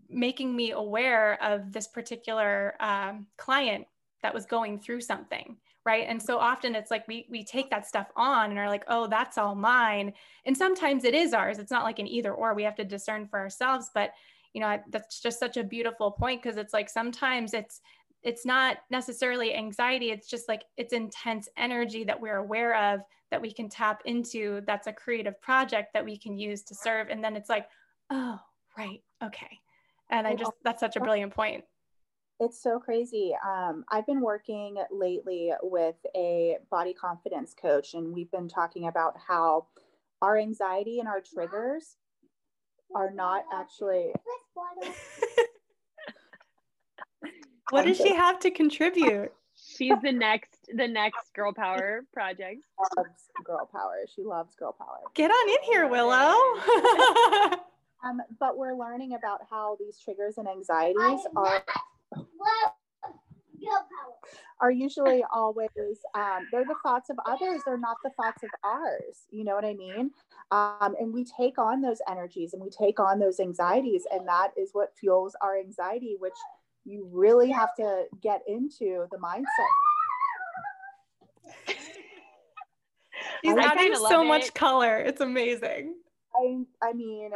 making me aware of this particular um, client that was going through something right? And so often it's like we we take that stuff on and are like oh that's all mine. And sometimes it is ours. It's not like an either or. We have to discern for ourselves. But you know I, that's just such a beautiful point because it's like sometimes it's it's not necessarily anxiety it's just like it's intense energy that we're aware of that we can tap into that's a creative project that we can use to serve and then it's like oh right okay and i just that's such a brilliant point it's so crazy. Um, I've been working lately with a body confidence coach, and we've been talking about how our anxiety and our triggers are not actually. what does she have to contribute? She's the next the next girl power project. Loves girl power. She loves girl power. get on in here willow. Um, but we're learning about how these triggers and anxieties are are usually always um, they're the thoughts of others. They're not the thoughts of ours. You know what i mean? Um, and we take on those energies and we take on those anxieties and that is what fuels our anxiety which you really have to get into the mindset He's adding so much color. It's amazing. I, I mean,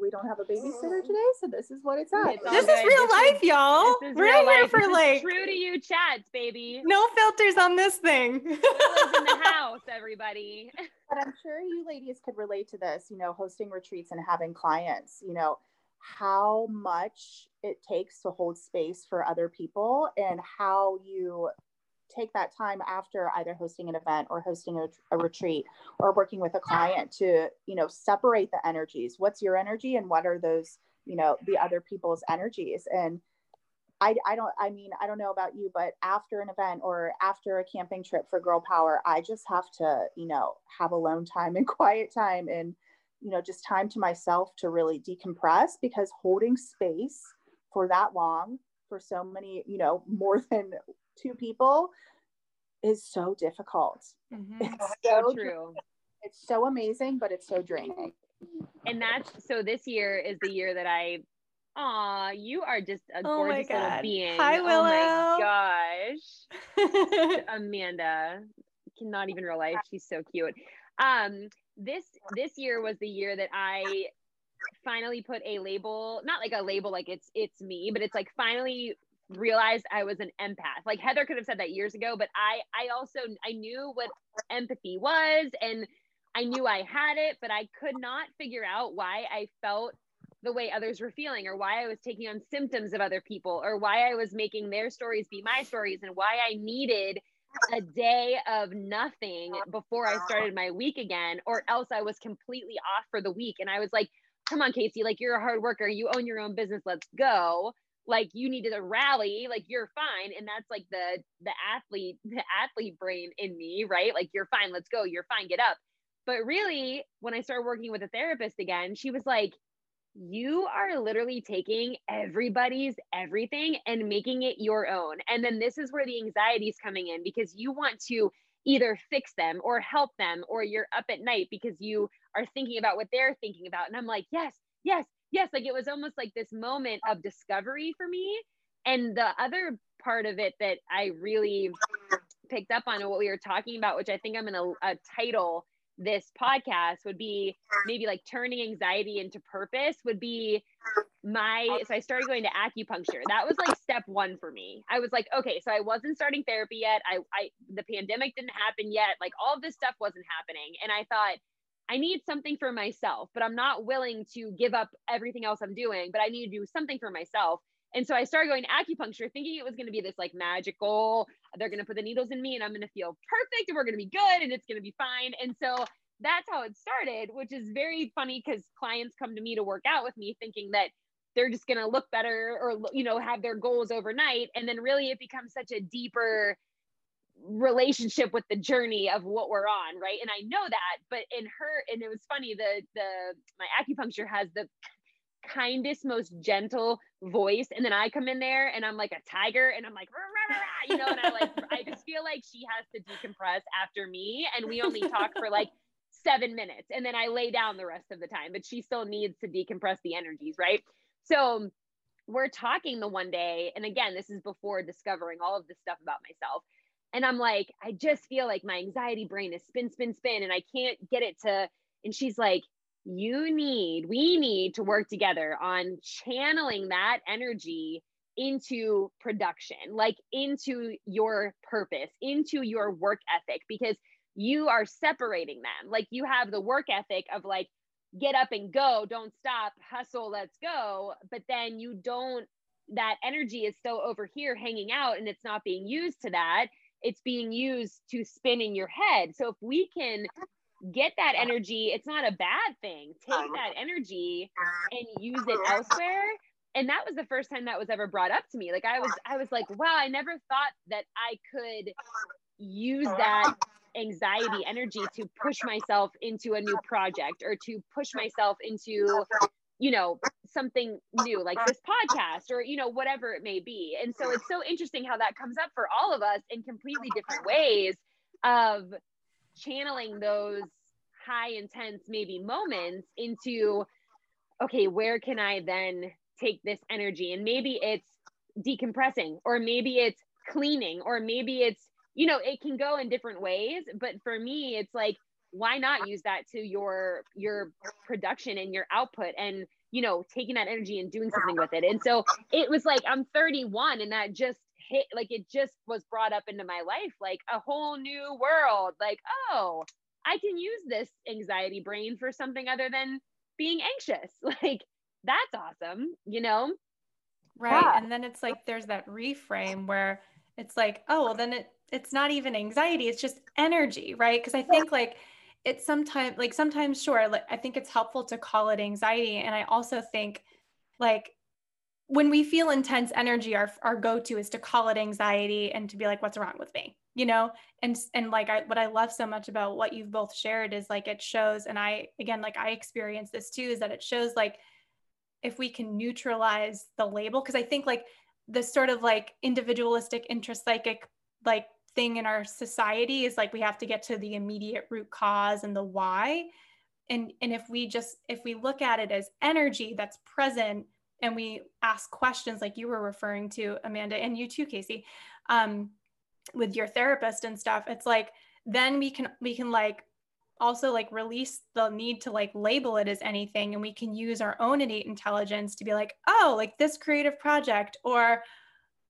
we don't have a babysitter mm. today, so this is what it's at. It's this is real this life, is, y'all. We're not here for like true to you chats, baby. No filters on this thing. in the house, everybody. But I'm sure you ladies could relate to this. You know, hosting retreats and having clients. You know, how much it takes to hold space for other people and how you take that time after either hosting an event or hosting a, a, retreat or working with a client to you know separate the energies. What's your energy and what are those you know the other people's energies? And I, I don't i mean i don't know about you but after an event or after a camping trip for girl power i just have to you know have alone time and quiet time and you know just time to myself to really decompress because holding space for that long for so many you know more than two people is so difficult. Mm-hmm. It's so, so true. It's so amazing, but it's so draining. And that's so this year is the year that I Aw, you are just a oh gorgeous little being. Hi, Willow. Oh my gosh. Amanda. Cannot even real life. She's so cute. Um, this this year was the year that I finally put a label, not like a label like it's it's me, but it's like finally realized I was an empath. Like Heather could have said that years ago, but I I also I knew what empathy was and I knew I had it, but I could not figure out why I felt the way others were feeling or why I was taking on symptoms of other people or why I was making their stories be my stories and why I needed a day of nothing before I started my week again or else I was completely off for the week. And I was like come on Casey like you're a hard worker. You own your own business. Let's go. Like you needed a rally. Like you're fine. And that's like the the athlete the athlete brain in me right? Like you're fine. Let's go. You're fine. Get up. But really when i started working with a therapist again she was like you are literally taking everybody's everything and making it your own. And then this is where the anxiety is coming in because you want to either fix them or help them or you're up at night because you are thinking about what they're thinking about. And i'm like yes yes yes, like it was almost like this moment of discovery for me. And the other part of it that I really picked up on what we were talking about, which I think I'm going to uh, title this podcast would be maybe like turning anxiety into purpose would be my so I started going to acupuncture. That was like step 1 for me. I was like, okay, so I wasn't starting therapy yet. I I the pandemic didn't happen yet. Like all this stuff wasn't happening. And I thought I need something for myself, but I'm not willing to give up everything else I'm doing, but I need to do something for myself. And so I started going to acupuncture thinking it was going to be this like magical, they're going to put the needles in me and I'm going to feel perfect and we're going to be good and it's going to be fine. And so that's how it started, which is very funny because clients come to me to work out with me thinking that they're just going to look better or, you know, have their goals overnight. And then really it becomes such a deeper relationship with the journey of what we're on right and i know that but in her and it was funny the the my acupuncture has the kindest most gentle voice. And then i come in there and i'm like a tiger and i'm like rah, rah, rah, you know and i like i just feel like she has to decompress after me. And we only talk for like seven minutes. And then i lay down the rest of the time but she still needs to decompress the energies right? So we're talking the one day. And again this is before discovering all of this stuff about myself. And I'm like, I just feel like my anxiety brain is spin, spin, spin, and I can't get it to. And she's like, you need, we need to work together on channeling that energy into production, like into your purpose, into your work ethic, because you are separating them. Like you have the work ethic of like, get up and go, don't stop, hustle, let's go. But then you don't, that energy is still over here hanging out and it's not being used to that it's being used to spin in your head. So if we can get that energy, it's not a bad thing. Take uh-huh. that energy and use it uh-huh. elsewhere. And that was the first time that was ever brought up to me. Like I was I was like, wow, I never thought that I could use uh-huh. that anxiety energy to push myself into a new project or to push myself into you know something new like this podcast or you know whatever it may be and so it's so interesting how that comes up for all of us in completely different ways of channeling those high intense maybe moments into okay where can i then take this energy? And maybe it's decompressing or maybe it's cleaning or maybe it's you know it can go in different ways. But for me it's like why not use that to your your production and your output and you know taking that energy and doing something with it? And so it was like i'm 31 and that just hit like it just was brought up into my life like a whole new world like oh i can use this anxiety brain for something other than being anxious. Like that's awesome you know? Right yeah. and then it's like there's that reframe where it's like oh well then it it's not even anxiety it's just energy right? Because i think like it's sometimes like sometimes sure like i think it's helpful to call it anxiety and i also think like when we feel intense energy our, our go-to is to call it anxiety and to be like what's wrong with me? You know? And and like I, what i love so much about what you've both shared is like it shows and i again like i experience this too is that it shows like if we can neutralize the label because i think like this sort of like individualistic intrapsychic like thing in our society is like we have to get to the immediate root cause and the why. And and if we just if we look at it as energy that's present and we ask questions like you were referring to amanda and you too casey um, with your therapist and stuff it's like then we can we can like also like release the need to like label it as anything and we can use our own innate intelligence to be like oh like this creative project or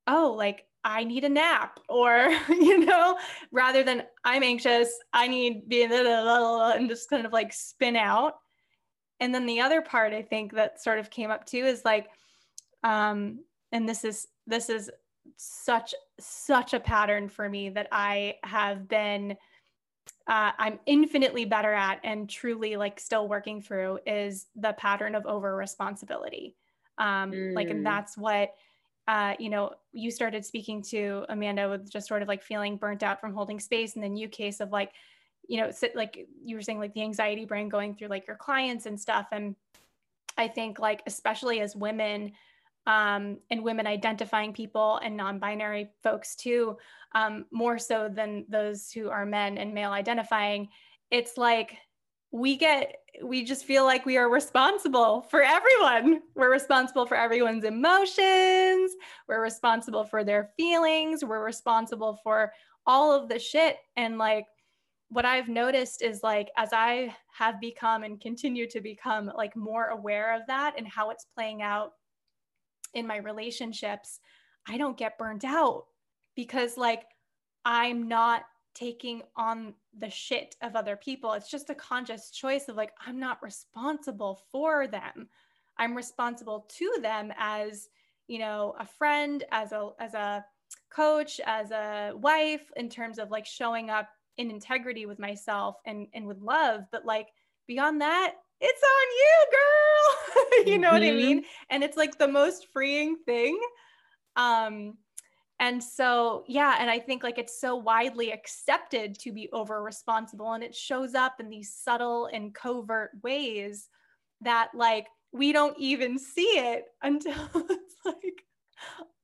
oh like I need a nap, or, you know, rather than I'm anxious, I need being and just kind of like spin out. And then the other part I think that sort of came up too is like, um, and this is this is such such a pattern for me that I have been uh, I'm infinitely better at and truly like still working through is the pattern of over responsibility. Um, mm. Like, and mm. that's what uh, you know, you started speaking to Amanda with just sort of like feeling burnt out from holding space, and then you case of like, you know, sit, like you were saying, like the anxiety brain going through like your clients and stuff. And I think like especially as women, um, and women identifying people and non-binary folks too, um, more so than those who are men and male identifying, it's like we get we just feel like we are responsible for everyone. We're responsible for everyone's emotions. We're responsible for their feelings. We're responsible for all of the shit. And like, what I've noticed is like, as I have become and continue to become like more aware of that and how it's playing out in my relationships, I don't get burnt out because like I'm not taking on the shit of other people. It's just a conscious choice of like, I'm not responsible for them. I'm responsible to them as, you know, a friend, as a as a coach, as a wife, in terms of like showing up in integrity with myself and and with love. But like beyond that, it's on you, girl. you know mm-hmm. what I mm-hmm. mean? And it's like the most freeing thing. Um, and so, yeah, and I think like it's so widely accepted to be over responsible and it shows up in these subtle and covert ways that like we don't even see it until it's like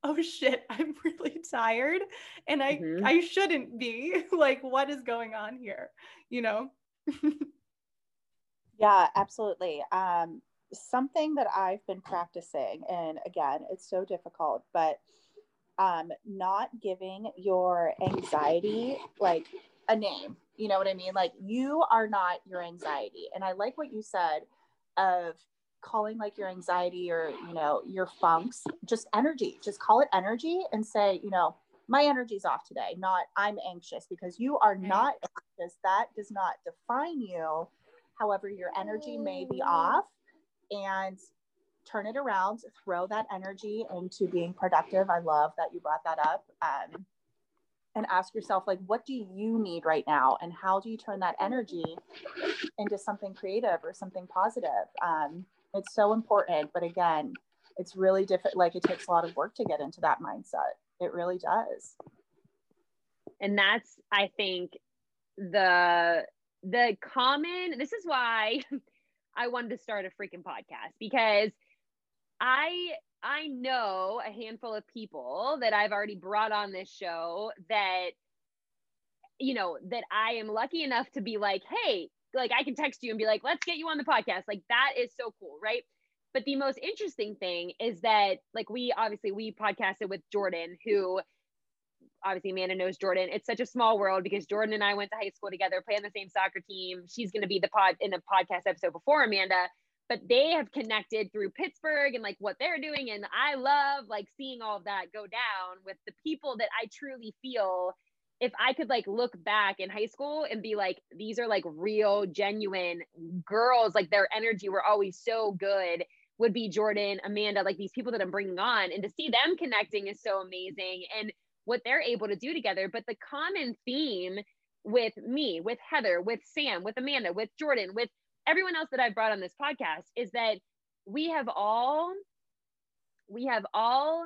oh shit, I'm really tired and I mm-hmm. I shouldn't be. like what is going on here, you know? yeah, absolutely. Um something that I've been practicing and again, it's so difficult, but um, not giving your anxiety like a name. You know what I mean? Like you are not your anxiety. And I like what you said of calling like your anxiety or, you know, your funks, just energy. Just call it energy and say, you know, my energy's off today, not I'm anxious because you are not anxious. That does not define you. However, your energy may be off. And turn it around, throw that energy into being productive. I love that you brought that up. Um, and ask yourself, like, what do you need right now? And how do you turn that energy into something creative or something positive? Um, it's so important. But again, it's really different. Like, it takes a lot of work to get into that mindset. It really does. And that's, I think, the the common this is why I wanted to start a freaking podcast because I I know a handful of people that I've already brought on this show that you know that I am lucky enough to be like, "Hey, like I can text you and be like, "Let's get you on the podcast." Like that is so cool, right? But the most interesting thing is that like we obviously we podcasted with Jordan who obviously Amanda knows Jordan. It's such a small world because Jordan and I went to high school together, play on the same soccer team. She's going to be the pod in the podcast episode before Amanda, but they have connected through Pittsburgh and like what they're doing. And I love like seeing all of that go down with the people that I truly feel. If I could like look back in high school and be like, these are like real, genuine girls, like their energy were always so good would be Jordan, Amanda, like these people that I'm bringing on. And to see them connecting is so amazing. And what they're able to do together. But the common theme with me, with Heather, with Sam, with Amanda, with Jordan, with everyone else that I've brought on this podcast is that we have all we have all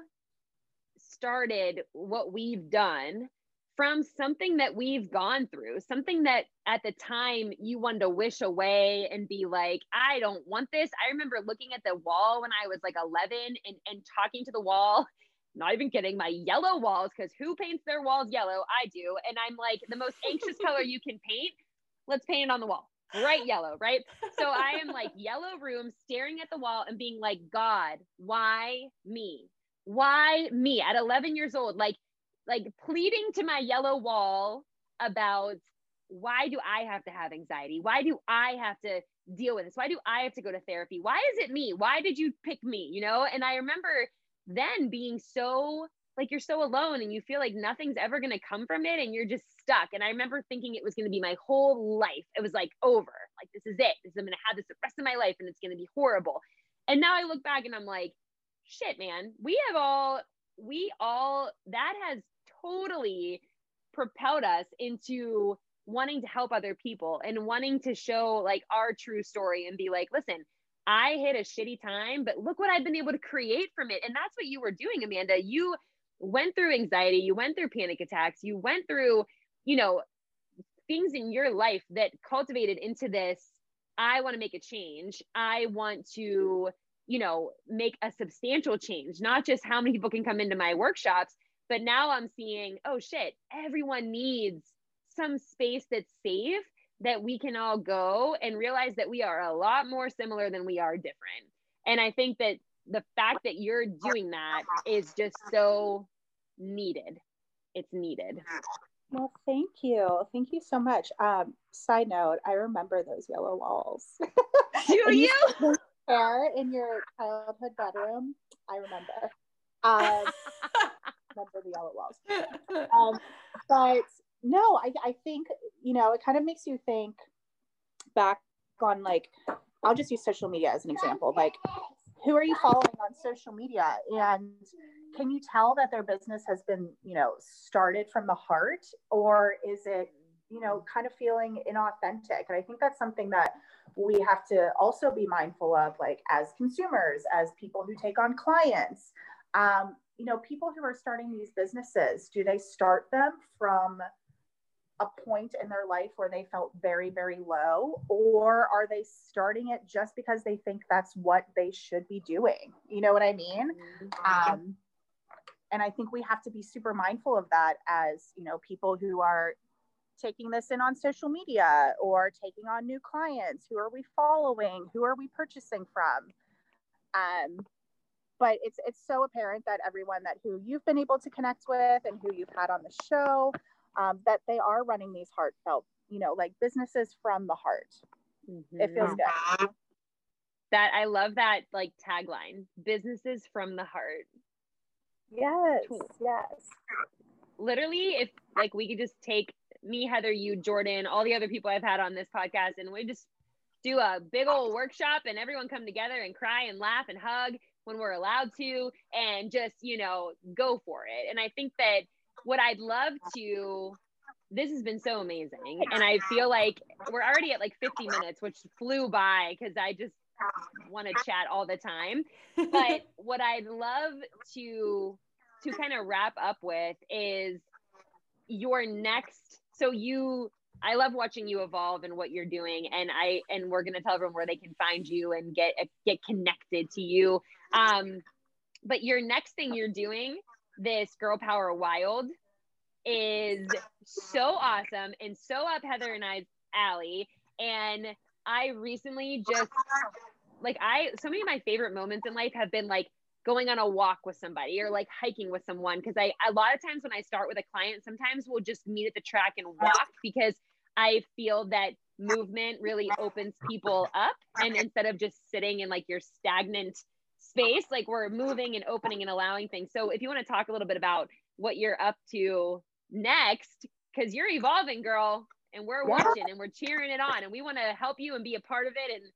started what we've done from something that we've gone through, something that at the time you wanted to wish away and be like, I don't want this. I remember looking at the wall when I was like 11 and, and talking to the wall not even kidding, my yellow walls, because who paints their walls yellow? I do. And I'm like, the most anxious color you can paint, let's paint it on the wall. Bright yellow, right? So I am like yellow room staring at the wall and being like, God, why me? Why me at 11 years old? Like, like pleading to my yellow wall about why do I have to have anxiety? Why do I have to deal with this? Why do I have to go to therapy? Why is it me? Why did you pick me? You know? And I remember then being so like you're so alone and you feel like nothing's ever going to come from it and you're just stuck. And I remember thinking it was going to be my whole life. It was like over. Like this is it. This, I'm going to have this the rest of my life and it's going to be horrible. And now I look back and I'm like, shit, man, we have all, we all, that has totally propelled us into wanting to help other people and wanting to show like our true story and be like, listen, I hit a shitty time, but look what I've been able to create from it. And that's what you were doing, Amanda. You went through anxiety, you went through panic attacks, you went through, you know, things in your life that cultivated into this. I want to make a change. I want to, you know, make a substantial change, not just how many people can come into my workshops, but now I'm seeing, oh shit, everyone needs some space that's safe that we can all go and realize that we are a lot more similar than we are different. And I think that the fact that you're doing that is just so needed. It's needed. Well, thank you. Thank you so much. Um, side note, I remember those yellow walls. Do you? Hair in your childhood bedroom. I remember. Um, remember the yellow walls. Um, but no, I, I think, you know, it kind of makes you think back on like, I'll just use social media as an example. Like, who are you following on social media? And can you tell that their business has been, you know, started from the heart? Or is it, you know, kind of feeling inauthentic? And I think that's something that we have to also be mindful of, like, as consumers, as people who take on clients. Um, you know, people who are starting these businesses, do they start them from a point in their life where they felt very, very low? Or are they starting it just because they think that's what they should be doing? You know what I mean? Mm-hmm. Um, and I think we have to be super mindful of that as, you know, people who are taking this in on social media or taking on new clients. Who are we following? Who are we purchasing from? Um, but it's it's so apparent that everyone that who you've been able to connect with and who you've had on the show um, that they are running these heartfelt, you know, like businesses from the heart. Mm-hmm. It feels good. That I love that like tagline businesses from the heart. Yes. Yes. Literally, if like we could just take me, Heather, you, Jordan, all the other people I've had on this podcast, and we just do a big old workshop and everyone come together and cry and laugh and hug when we're allowed to and just, you know, go for it. And I think that what I'd love to this has been so amazing and i feel like we're already at like 50 minutes which flew by because i just want to chat all the time but what i'd love to to kind of wrap up with is your next so you I love watching you evolve and what you're doing. And I and we're gonna tell everyone where they can find you and get get connected to you. Um, but your next thing you're doing, this Girl Power Wild, is so awesome and so up Heather and I's alley. And I recently just like I so many of my favorite moments in life have been like going on a walk with somebody or like hiking with someone because I a lot of times when I start with a client sometimes we'll just meet at the track and walk because I feel that movement really opens people up and instead of just sitting in like your stagnant space like we're moving and opening and allowing things. So if you want to talk a little bit about what you're up to next cuz you're evolving girl and we're watching and we're cheering it on and we want to help you and be a part of it and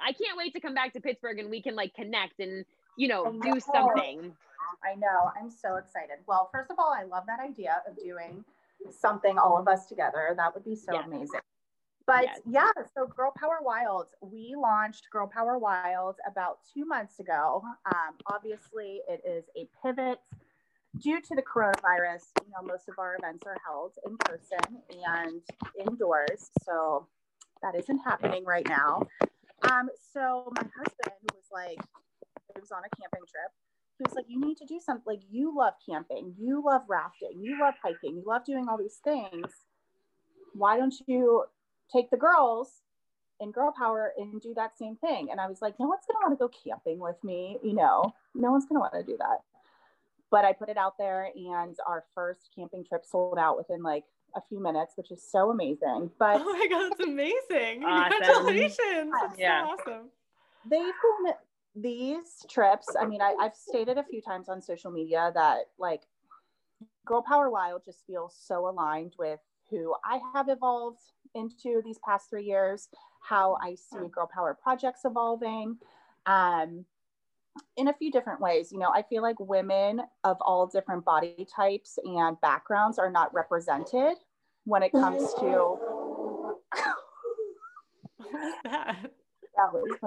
I can't wait to come back to Pittsburgh and we can like connect and you know, oh know, do something. I know. I'm so excited. Well, first of all, I love that idea of doing something all of us together. That would be so yes. amazing. But yes. yeah, so Girl Power Wild, we launched Girl Power Wild about two months ago. Um, obviously, it is a pivot due to the coronavirus. You know, most of our events are held in person and indoors. So that isn't happening right now. Um, so my husband was like, he was on a camping trip. He was like, You need to do something. Like, you love camping, you love rafting, you love hiking, you love doing all these things. Why don't you take the girls in girl power and do that same thing? And I was like, No one's going to want to go camping with me. You know, no one's going to want to do that. But I put it out there, and our first camping trip sold out within like a few minutes, which is so amazing. But oh my god, it's amazing! Awesome. Congratulations! That's yeah. so awesome. They've been these trips, I mean, I, I've stated a few times on social media that like Girl Power Wild just feels so aligned with who I have evolved into these past three years, how I see Girl Power projects evolving. Um, in a few different ways. You know, I feel like women of all different body types and backgrounds are not represented when it comes to. What's that?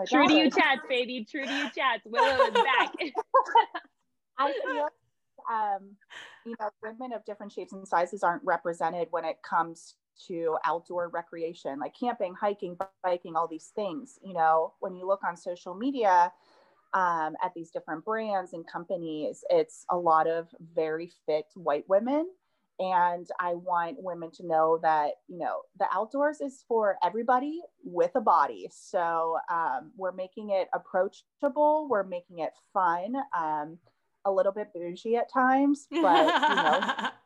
True to you chats, baby. True to you chats. Willow is back. I feel um, you know, women of different shapes and sizes aren't represented when it comes to outdoor recreation, like camping, hiking, biking, all these things. You know, when you look on social media um, at these different brands and companies, it's a lot of very fit white women and I want women to know that, you know, the outdoors is for everybody with a body. So um, we're making it approachable, we're making it fun, um, a little bit bougie at times, but, you know.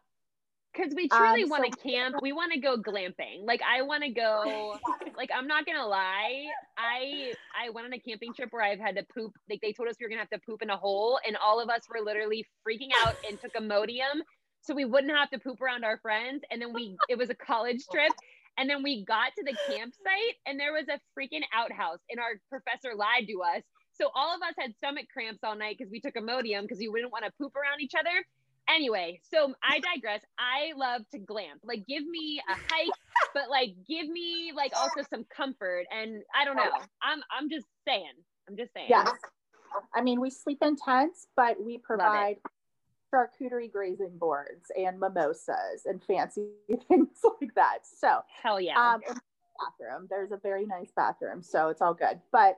Because we truly um, want to so- camp. We want to go glamping. Like I want to go. like I'm not gonna lie. I I went on a camping trip where I've had to poop. Like they told us we were gonna have to poop in a hole, and all of us were literally freaking out and took Imodium so we wouldn't have to poop around our friends. And then we, it was a college trip. And then we got to the campsite and there was a freaking outhouse and our professor lied to us. So all of us had stomach cramps all night because we took Imodium because we wouldn't want to poop around each other. Anyway, so I digress. I love to glamp. Like give me a hike, but like give me like also some comfort. And I don't know. I'm I'm just saying. I'm just saying. Yes. I mean, we sleep in tents, but we provide charcuterie grazing boards and mimosas and fancy things like that. So hell yeah. Um, bathroom. There's a very nice bathroom, so it's all good. But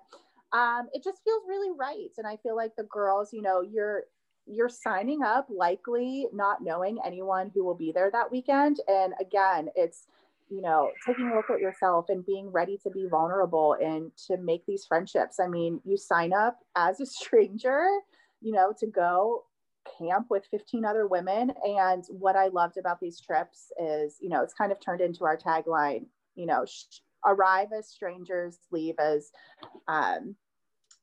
um, it just feels really right, and I feel like the girls, you know, you're you're signing up likely not knowing anyone who will be there that weekend, and again, it's you know taking a look at yourself and being ready to be vulnerable and to make these friendships. I mean, you sign up as a stranger, you know, to go camp with 15 other women. And what I loved about these trips is, you know, it's kind of turned into our tagline, you know, sh- arrive as strangers, leave as, um,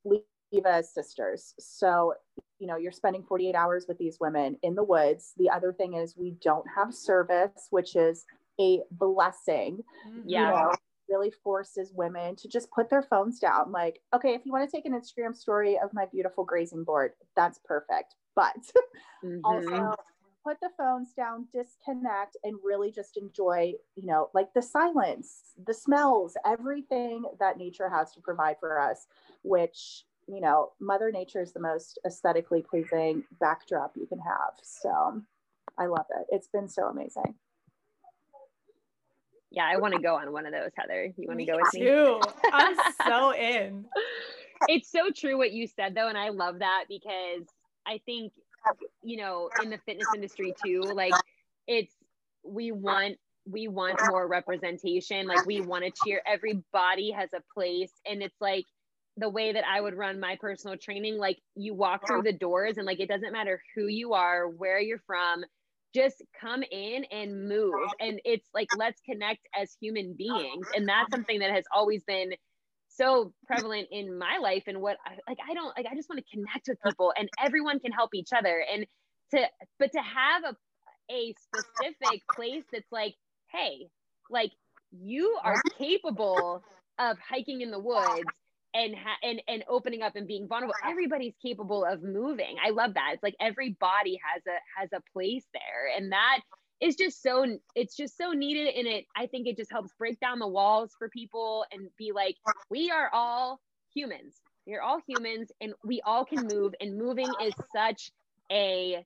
leave as sisters. So, you know, you're spending 48 hours with these women in the woods. The other thing is we don't have service, which is a blessing. Yeah. You know, really forces women to just put their phones down. Like, okay, if you want to take an Instagram story of my beautiful grazing board, that's perfect but mm-hmm. also put the phones down, disconnect, and really just enjoy, you know, like the silence, the smells, everything that nature has to provide for us, which, you know, Mother Nature is the most aesthetically pleasing backdrop you can have. So I love it. It's been so amazing. Yeah, I want to go on one of those, Heather. You want to go with me? Too. I'm so in. It's so true what you said though, and I love that because I think you know in the fitness industry too, like it's we want we want more representation. Like we want to cheer. Everybody has a place, and it's like the way that I would run my personal training. Like you walk through the doors, and like it doesn't matter who you are, where you're from just come in and move. And it's like let's connect as human beings. And that's something that has always been so prevalent in my life and what I, like I don't like I just want to connect with people and everyone can help each other. And to but to have a a specific place that's like hey like you are capable of hiking in the woods and ha- and and opening up and being vulnerable everybody's capable of moving. I love that. It's like every body has a has a place there. And that is just so it's just so needed. And it i think it just helps break down the walls for people and be like we are all humans. We're all humans and we all can move. And moving is such a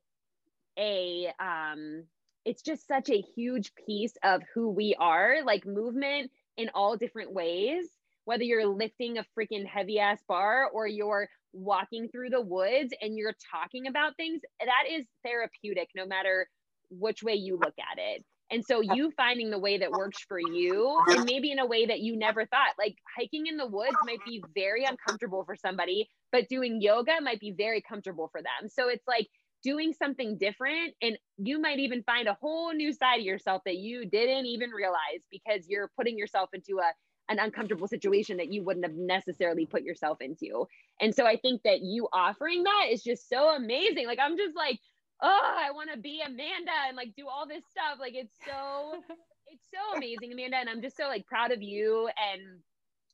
a um it's just such a huge piece of who we are. Like movement in all different ways whether you're lifting a freaking heavy ass bar or you're walking through the woods and you're talking about things, that is therapeutic no matter which way you look at it. And so you finding the way that works for you and maybe in a way that you never thought, like hiking in the woods might be very uncomfortable for somebody, but doing yoga might be very comfortable for them. So it's like doing something different and you might even find a whole new side of yourself that you didn't even realize because you're putting yourself into a an uncomfortable situation that you wouldn't have necessarily put yourself into. And so I think that you offering that is just so amazing. Like I'm just like, oh, I want to be Amanda and like do all this stuff. Like it's so it's so amazing, Amanda. And I'm just so like proud of you. And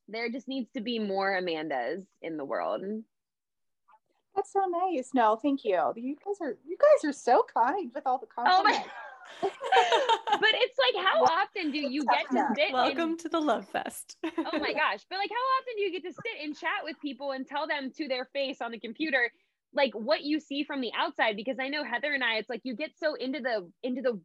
there just needs to be more Amandas in the world. That's so nice. No, thank you. You guys are you guys are so kind with all the oh compliments. Oh but it's like how often do you get to sit welcome and, to the love fest. Oh my gosh. But like how often do you get to sit and chat with people and tell them to their face on the computer like what you see from the outside? Because i know heather and i it's like you get so into the into the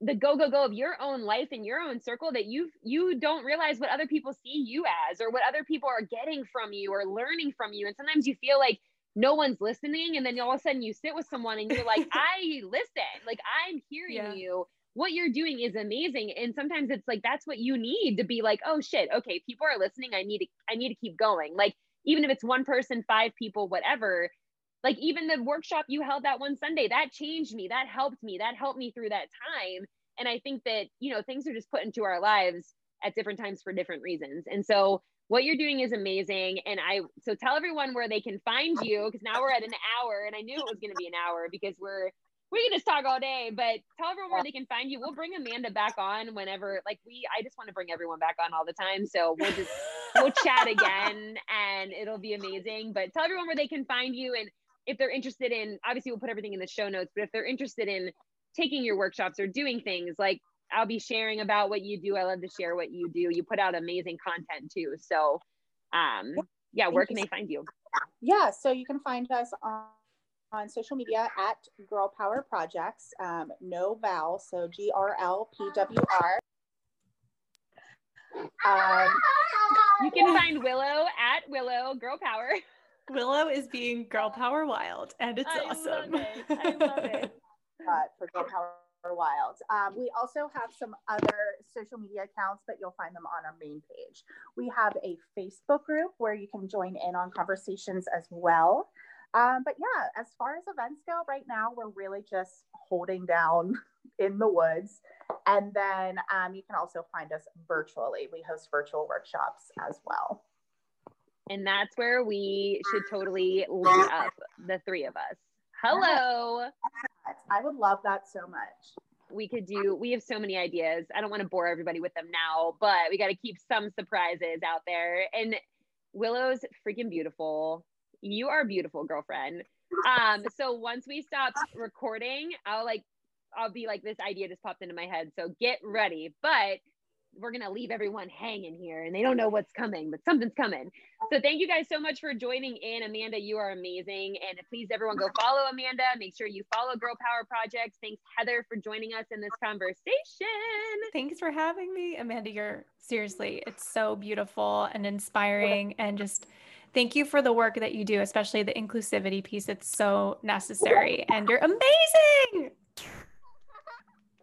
the go go go of your own life and your own circle that you you don't realize what other people see you as or what other people are getting from you or learning from you. And sometimes you feel like no one's listening and then all of a sudden you sit with someone and you're like i listen. Like i'm hearing yeah. you. What you're doing is amazing. And sometimes it's like that's what you need to be like oh shit. Okay people are listening. I need to i need to keep going. Like even if it's one person five people whatever like even the workshop you held that one sunday that changed me. That helped me. That helped me through that time. And i think that you know things are just put into our lives at different times for different reasons. And so what you're doing is amazing. And I, so tell everyone where they can find you because now we're at an hour and I knew it was going to be an hour because we're, we can just talk all day, but tell everyone where they can find you. We'll bring Amanda back on whenever, like we, I just want to bring everyone back on all the time. So we'll just, we'll chat again and it'll be amazing. But tell everyone where they can find you. And if they're interested in, obviously we'll put everything in the show notes, but if they're interested in taking your workshops or doing things like I'll be sharing about what you do. I love to share what you do. You put out amazing content too. So, um, yeah, where can they find you? Yeah, so you can find us on on social media at Girl Power Projects. Um, no vowel, so G R L P W R. Um, you can find Willow at Willow Girl Power. Willow is being Girl Power Wild, and it's I awesome. Love it. I love it. Uh, for Girl Power Wild. Um, we also have some other social media accounts, but you'll find them on our main page. We have a Facebook group where you can join in on conversations as well. Um, but yeah, as far as events go, right now we're really just holding down in the woods. And then um, you can also find us virtually. We host virtual workshops as well. And that's where we should totally link up, the three of us. Hello. I would love that so much. We could do, we have so many ideas. I don't want to bore everybody with them now, but we got to keep some surprises out there. And Willow's freaking beautiful. You are beautiful, girlfriend. Um, so once we stop recording, I'll like, I'll be like, this idea just popped into my head. So get ready. But we're gonna leave everyone hanging here and they don't know what's coming, but something's coming. So thank you guys so much for joining in. Amanda, you are amazing. And please everyone go follow Amanda. Make sure you follow Girl Power Projects. Thanks, Heather, for joining us in this conversation. Thanks for having me. Amanda, you're seriously, it's so beautiful and inspiring and just thank you for the work that you do, especially the inclusivity piece. It's so necessary and you're amazing.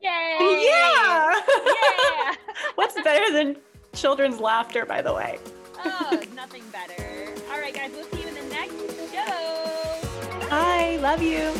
Yay! Yeah. Yeah. What's better than children's laughter, by the way? oh, nothing better. All right, guys, we'll see you in the next show. Bye. Love you.